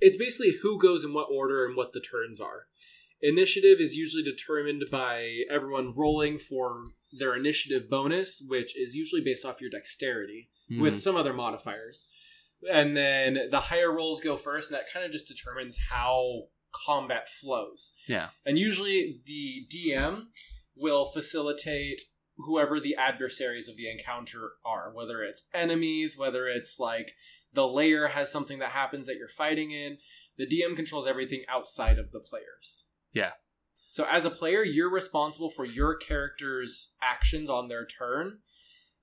it's basically who goes in what order and what the turns are. Initiative is usually determined by everyone rolling for their initiative bonus, which is usually based off your dexterity Mhm. with some other modifiers. And then the higher rolls go first, and that kind of just determines how combat flows. Yeah. And usually the DM will facilitate whoever the adversaries of the encounter are, whether it's enemies, whether it's like the layer has something that happens that you're fighting in. The DM controls everything outside of the players. Yeah. So as a player, you're responsible for your character's actions on their turn.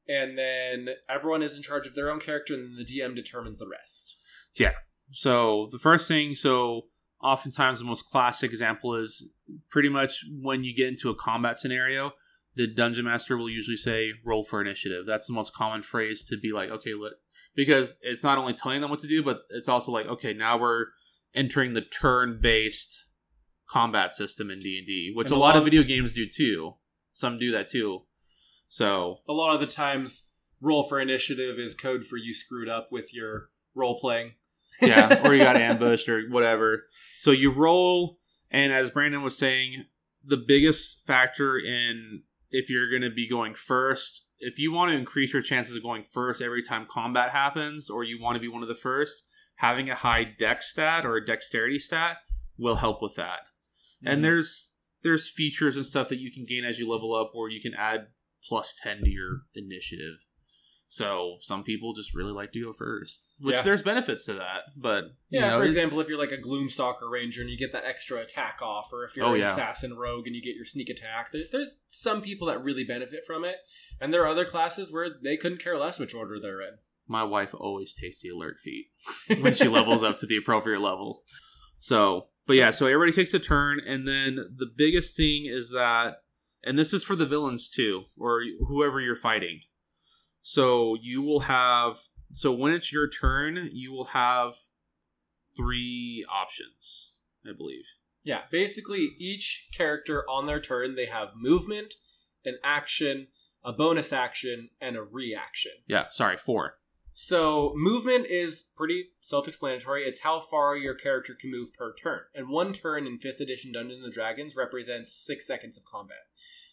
And then everyone is in charge of their own character, and the DM determines the rest. Yeah. So the first thing, so oftentimes the most classic example is pretty much when you get into a combat scenario, the dungeon master will usually say roll for initiative. That's the most common phrase to be like, okay, let because it's not only telling them what to do, but it's also like, okay, now we're entering the turn-based combat system in D and D, which And a lot lot of- video games do too. Some do that too. So A lot of the times, roll for initiative is code for you screwed up with your role playing. Yeah, or you got ambushed or whatever. So you roll, and as Brandon was saying, the biggest factor in if you're going to be going first, if you want to increase your chances of going first every time combat happens, or you want to be one of the first, having a high dex stat or a dexterity stat will help with that. And mm. there's there's features and stuff that you can gain as you level up, or you can add plus ten to your initiative. So some people just really like to go first, which Yeah. there's benefits to that. But you Yeah, know, for example, if you're like a Gloomstalker Ranger and you get that extra attack off, or if you're Oh, an yeah. Assassin Rogue and you get your sneak attack, there, there's some people that really benefit from it, and there are other classes where they couldn't care less which order they're in. my wife always takes the alert feat when she levels up to the appropriate level. So, but yeah, so everybody takes a turn, and then the biggest thing is that, and this is for the villains too, or whoever you're fighting. So you will have, so when it's your turn, you will have three options, I believe. Yeah, basically each character on their turn they have movement, an action, a bonus action, and a reaction. Yeah, sorry, four. So movement is pretty self-explanatory. It's how far your character can move per turn, and one turn in Fifth Edition Dungeons and Dragons represents six seconds of combat.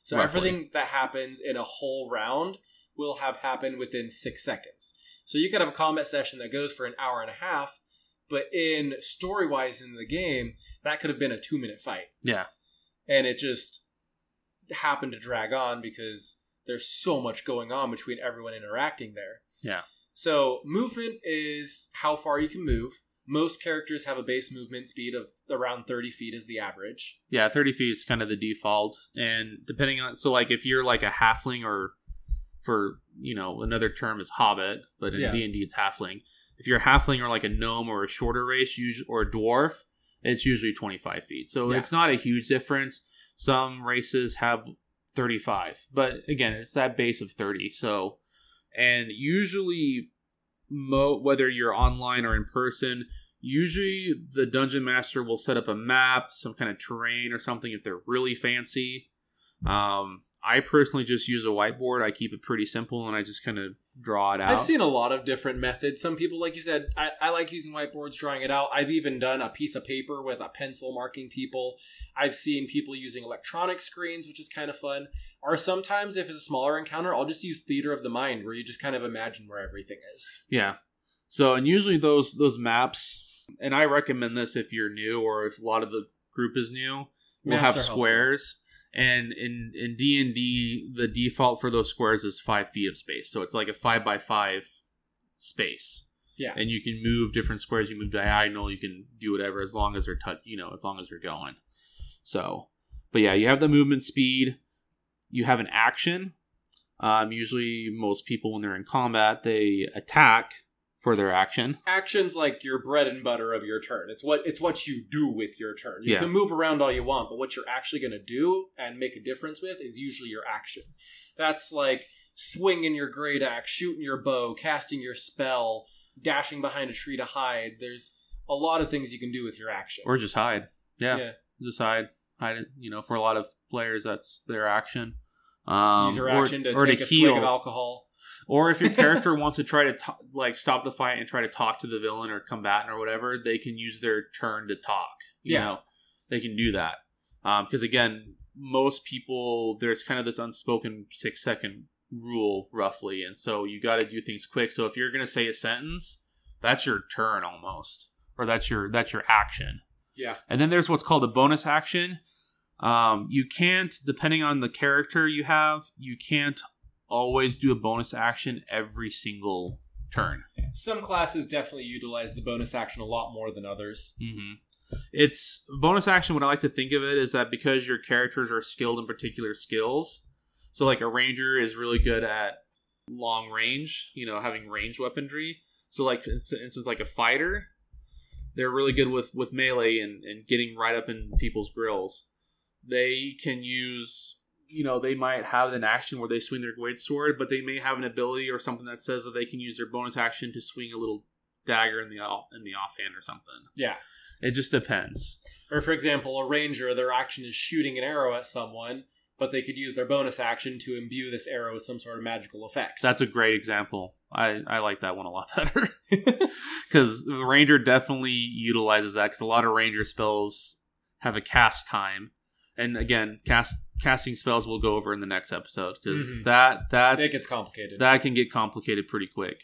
So Roughly. everything that happens in a whole round will have happened within six seconds. So you could have a combat session that goes for an hour and a half, but in story-wise in the game, that could have been a two-minute fight Yeah, and it just happened to drag on because there's so much going on between everyone interacting there. Yeah. So movement is how far you can move. Most characters have a base movement speed of around 30 feet is the average. yeah, thirty feet is kind of the default, and depending on so like if you're like a halfling or for you know another term is hobbit, but in D and D it's halfling. If you're a halfling or like a gnome or a shorter race, or a dwarf, it's usually twenty five feet. So Yeah. it's not a huge difference. Some races have thirty five, but again, it's that base of thirty. So, and usually, mo whether you're online or in person, usually the dungeon master will set up a map, some kind of terrain or something if they're really fancy. Um, I personally just use a whiteboard. I keep it pretty simple and I just kind of draw it out. I've seen a lot of different methods. Some people, like you said, I, I like using whiteboards, drawing it out. I've even done a piece of paper with a pencil marking people. I've seen people using electronic screens, which is kind of fun. Or sometimes, if it's a smaller encounter, I'll just use theater of the mind, where you just kind of imagine where everything is. Yeah. So and usually those those maps, and I recommend this if you're new or if a lot of the group is new, we'll Maps have squares. helpful. And in in D and D, the default for those squares is five feet of space. So it's like a five by five space, Yeah. and you can move different squares. You move diagonal. You can do whatever as long as they're touch. You know, as long as they're going. So, but yeah, you have the movement speed. You have an action. Um, usually, most people when they're in combat, they attack for their action. Actions like your bread and butter of your turn. It's what it's what you do with your turn. You Yeah. can move around all you want, but what you're actually going to do and make a difference with is usually your action. That's like swinging your great axe, shooting your bow, casting your spell, dashing behind a tree to hide. There's a lot of things you can do with your action. or just hide. Yeah, Yeah. just hide. Hide it. You know, for a lot of players, that's their action. Um, Use your or- action to or take a swig of alcohol. Or if your character wants to try to to- like stop the fight and try to talk to the villain or combatant or whatever, they can use their turn to talk. You Yeah. know, they can do that because again, most people there's kind of this unspoken six second rule roughly, and so you got to do things quick. So if you're gonna say a sentence, that's your turn almost, or that's your that's your action. Yeah. And then there's what's called a bonus action. Um, you can't, depending on the character you have, you can't always do a bonus action every single turn. Some classes definitely utilize the bonus action a lot more than others. Mm-hmm. It's bonus action. What I like to think of it is that because your characters are skilled in particular skills, so like a ranger is really good at long range, you know, having range weaponry. So like for instance, like a fighter, they're really good with with melee and and getting right up in people's grills. They can use, you know, they might have an action where they swing their great sword, but they may have an ability or something that says that they can use their bonus action to swing a little dagger in the off- in the offhand or something. Yeah. It just depends. Or, for example, a ranger, their action is shooting an arrow at someone, but they could use their bonus action to imbue this arrow with some sort of magical effect. That's a great example. I, I like that one a lot better because the ranger definitely utilizes that because a lot of ranger spells have a cast time, and again, cast casting spells we'll go over in the next episode because Mhm. that that's it gets complicated. that can get complicated pretty quick.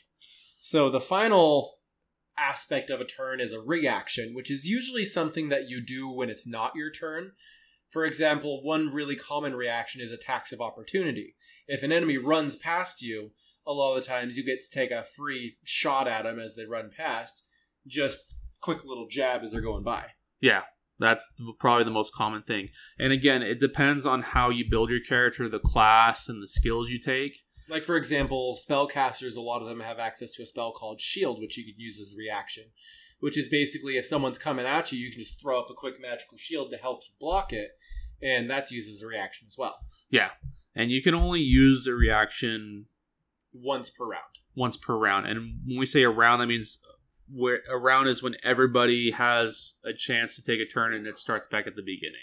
So the final aspect of a turn is a reaction, which is usually something that you do when it's not your turn. For example, one really common reaction is attacks of opportunity. If an enemy runs past you, a lot of the times you get to take a free shot at them as they run past. Just quick little jab as they're going by. Yeah, that's probably the most common thing. And again, it depends on how you build your character, the class, and the skills you take. Like for example, spellcasters, a lot of them have access to a spell called Shield, which you could use as a reaction. Which is basically if someone's coming at you, you can just throw up a quick magical shield to help you block it, and that's used as a reaction as well, Yeah, And you can only use a reaction once per round. once per round. And when we say a round, that means where a round is when everybody has a chance to take a turn and it starts back at the beginning.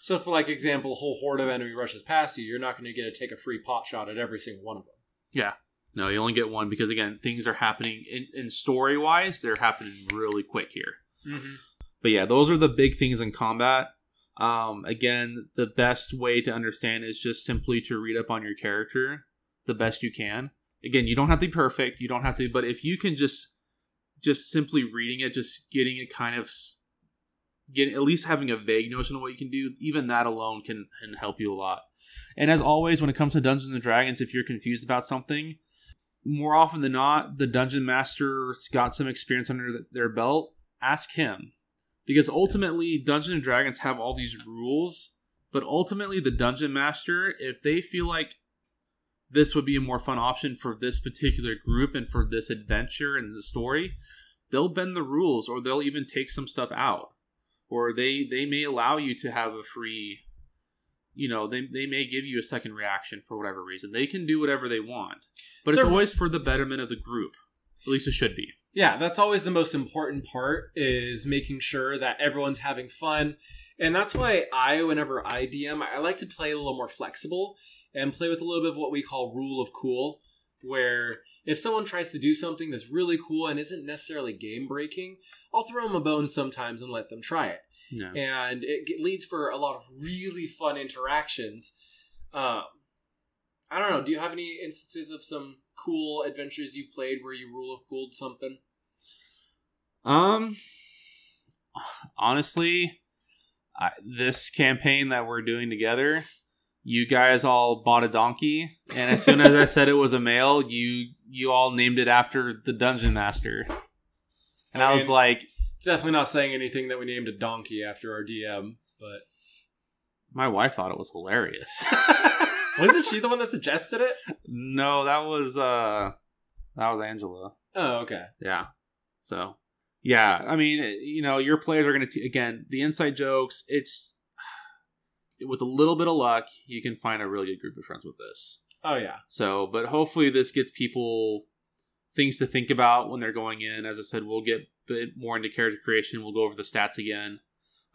So, for like example, a whole horde of enemy rushes past you, you're not going to get to take a free pot shot at every single one of them. Yeah, no, you only get one because again, things are happening in, in story wise, they're happening really quick here. Mm-hmm. But yeah, those are the big things in combat. Um, again, the best way to understand is just simply to read up on your character the best you can. Again, you don't have to be perfect, you don't have to, but if you can just just simply reading it, just getting it kind of s- get at least having a vague notion of what you can do, even that alone can, can help you a lot. And as always, when it comes to Dungeons and Dragons, if you're confused about something, more often than not, the dungeon master's got some experience under their belt. Ask him because ultimately dungeons and dragons have all these rules but ultimately the dungeon master if they feel like this would be a more fun option for this particular group and for this adventure and the story. They'll bend the rules or they'll even take some stuff out. Or they they may allow you to have a free you know they, they may give you a second reaction for whatever reason. They can do whatever they want but it's always for the betterment of the group. At least it should be. Yeah, that's always the most important part is making sure that everyone's having fun. And that's why I, whenever I DM, I like to play a little more flexible and play with a little bit of what we call rule of cool, where if someone tries to do something that's really cool and isn't necessarily game breaking, I'll throw them a bone sometimes and let them try it. yeah And it leads for a lot of really fun interactions. Um, I don't know. Do you have any instances of some cool adventures you've played where you rule of cooled something? Um, honestly, I, this campaign that we're doing together, you guys all bought a donkey, and as soon as I said it was a male, you you all named it after the dungeon master, and I, I was like, Definitely not saying anything that we named a donkey after our DM, but my wife thought it was hilarious. wasn't she the one that suggested it? no, that was uh, that was Angela. Oh, okay. Yeah. So, yeah, I mean, you know, your players are going to, again, the inside jokes, it's, with a little bit of luck, you can find a really good group of friends with this. Oh yeah. So, but hopefully this gets people things to think about when they're going in. As I said, we'll get a bit more into character creation. We'll go over the stats again.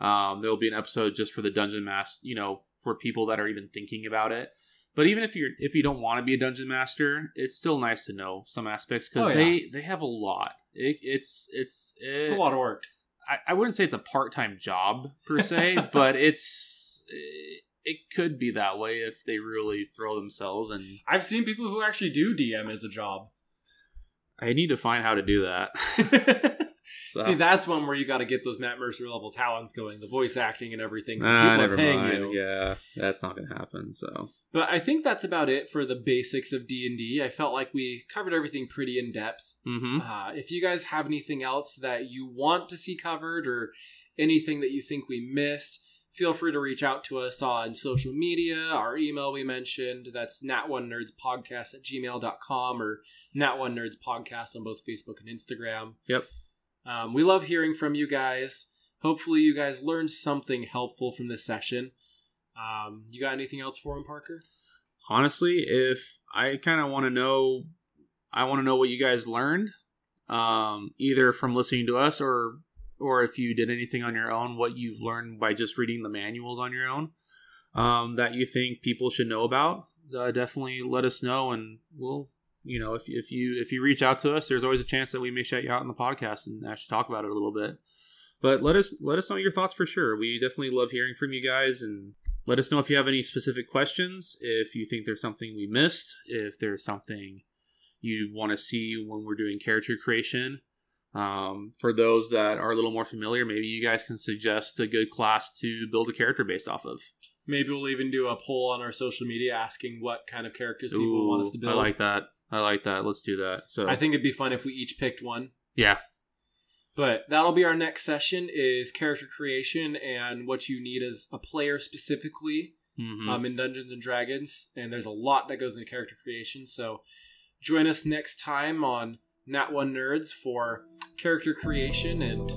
Um, there'll be an episode just for the dungeon master, you know, for people that are even thinking about it. But even if you're if you don't want to be a dungeon master, it's still nice to know some aspects because Oh, yeah. they they have a lot. It, it's it's It's a lot of work. I, I wouldn't say it's a part time job per se, but it's eh, it could be that way if they really throw themselves and I've seen people who actually do DM as a job. I need to find how to do that. So- See, that's one where you got to get those Matt Mercer level talents going, the voice acting and everything. So Ah, people are paying mind. you. Yeah, that's not gonna happen. So But I think that's about it for the basics of D and D. I felt like we covered everything pretty in depth. hmm Uh, if you guys have anything else that you want to see covered or anything that you think we missed, feel free to reach out to us on social media. Our email we mentioned, that's nat1nerdspodcast at gmail.com or nat1nerdspodcast on both Facebook and Instagram. Yep. Um, we love hearing from you guys. Hopefully, you guys learned something helpful from this session. Um, you got anything else for him, Parker? honestly, if I kind of want to know, I want to know what you guys learned, um, either from listening to us or or if you did anything on your own, what you've learned by just reading the manuals on your own um, that you think people should know about. Uh, definitely let us know, and we'll. You know, if, if you if you reach out to us, there's always a chance that we may shout you out in the podcast and actually talk about it a little bit. But let us let us know your thoughts for sure. We definitely love hearing from you guys, and let us know if you have any specific questions. If you think there's something we missed, if there's something you want to see when we're doing character creation. Um, for those that are a little more familiar, maybe you guys can suggest a good class to build a character based off of. Maybe we'll even do a poll on our social media asking what kind of characters people want us to build. I like that. I like that. Let's do that. So I think it'd be fun if we each picked one. yeah, But that'll be our next session is character creation and what you need as a player specifically Mhm. um, in Dungeons and Dragons. And there's a lot that goes into character creation. So join us next time on Nat One Nerds for character creation and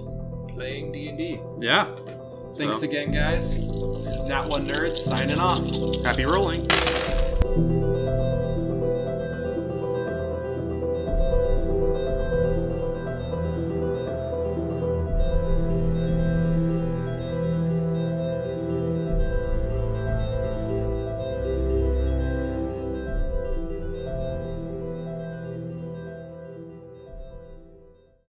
playing D and D. yeah. Thanks So, again, guys. This is Nat One Nerds signing off. Happy rolling.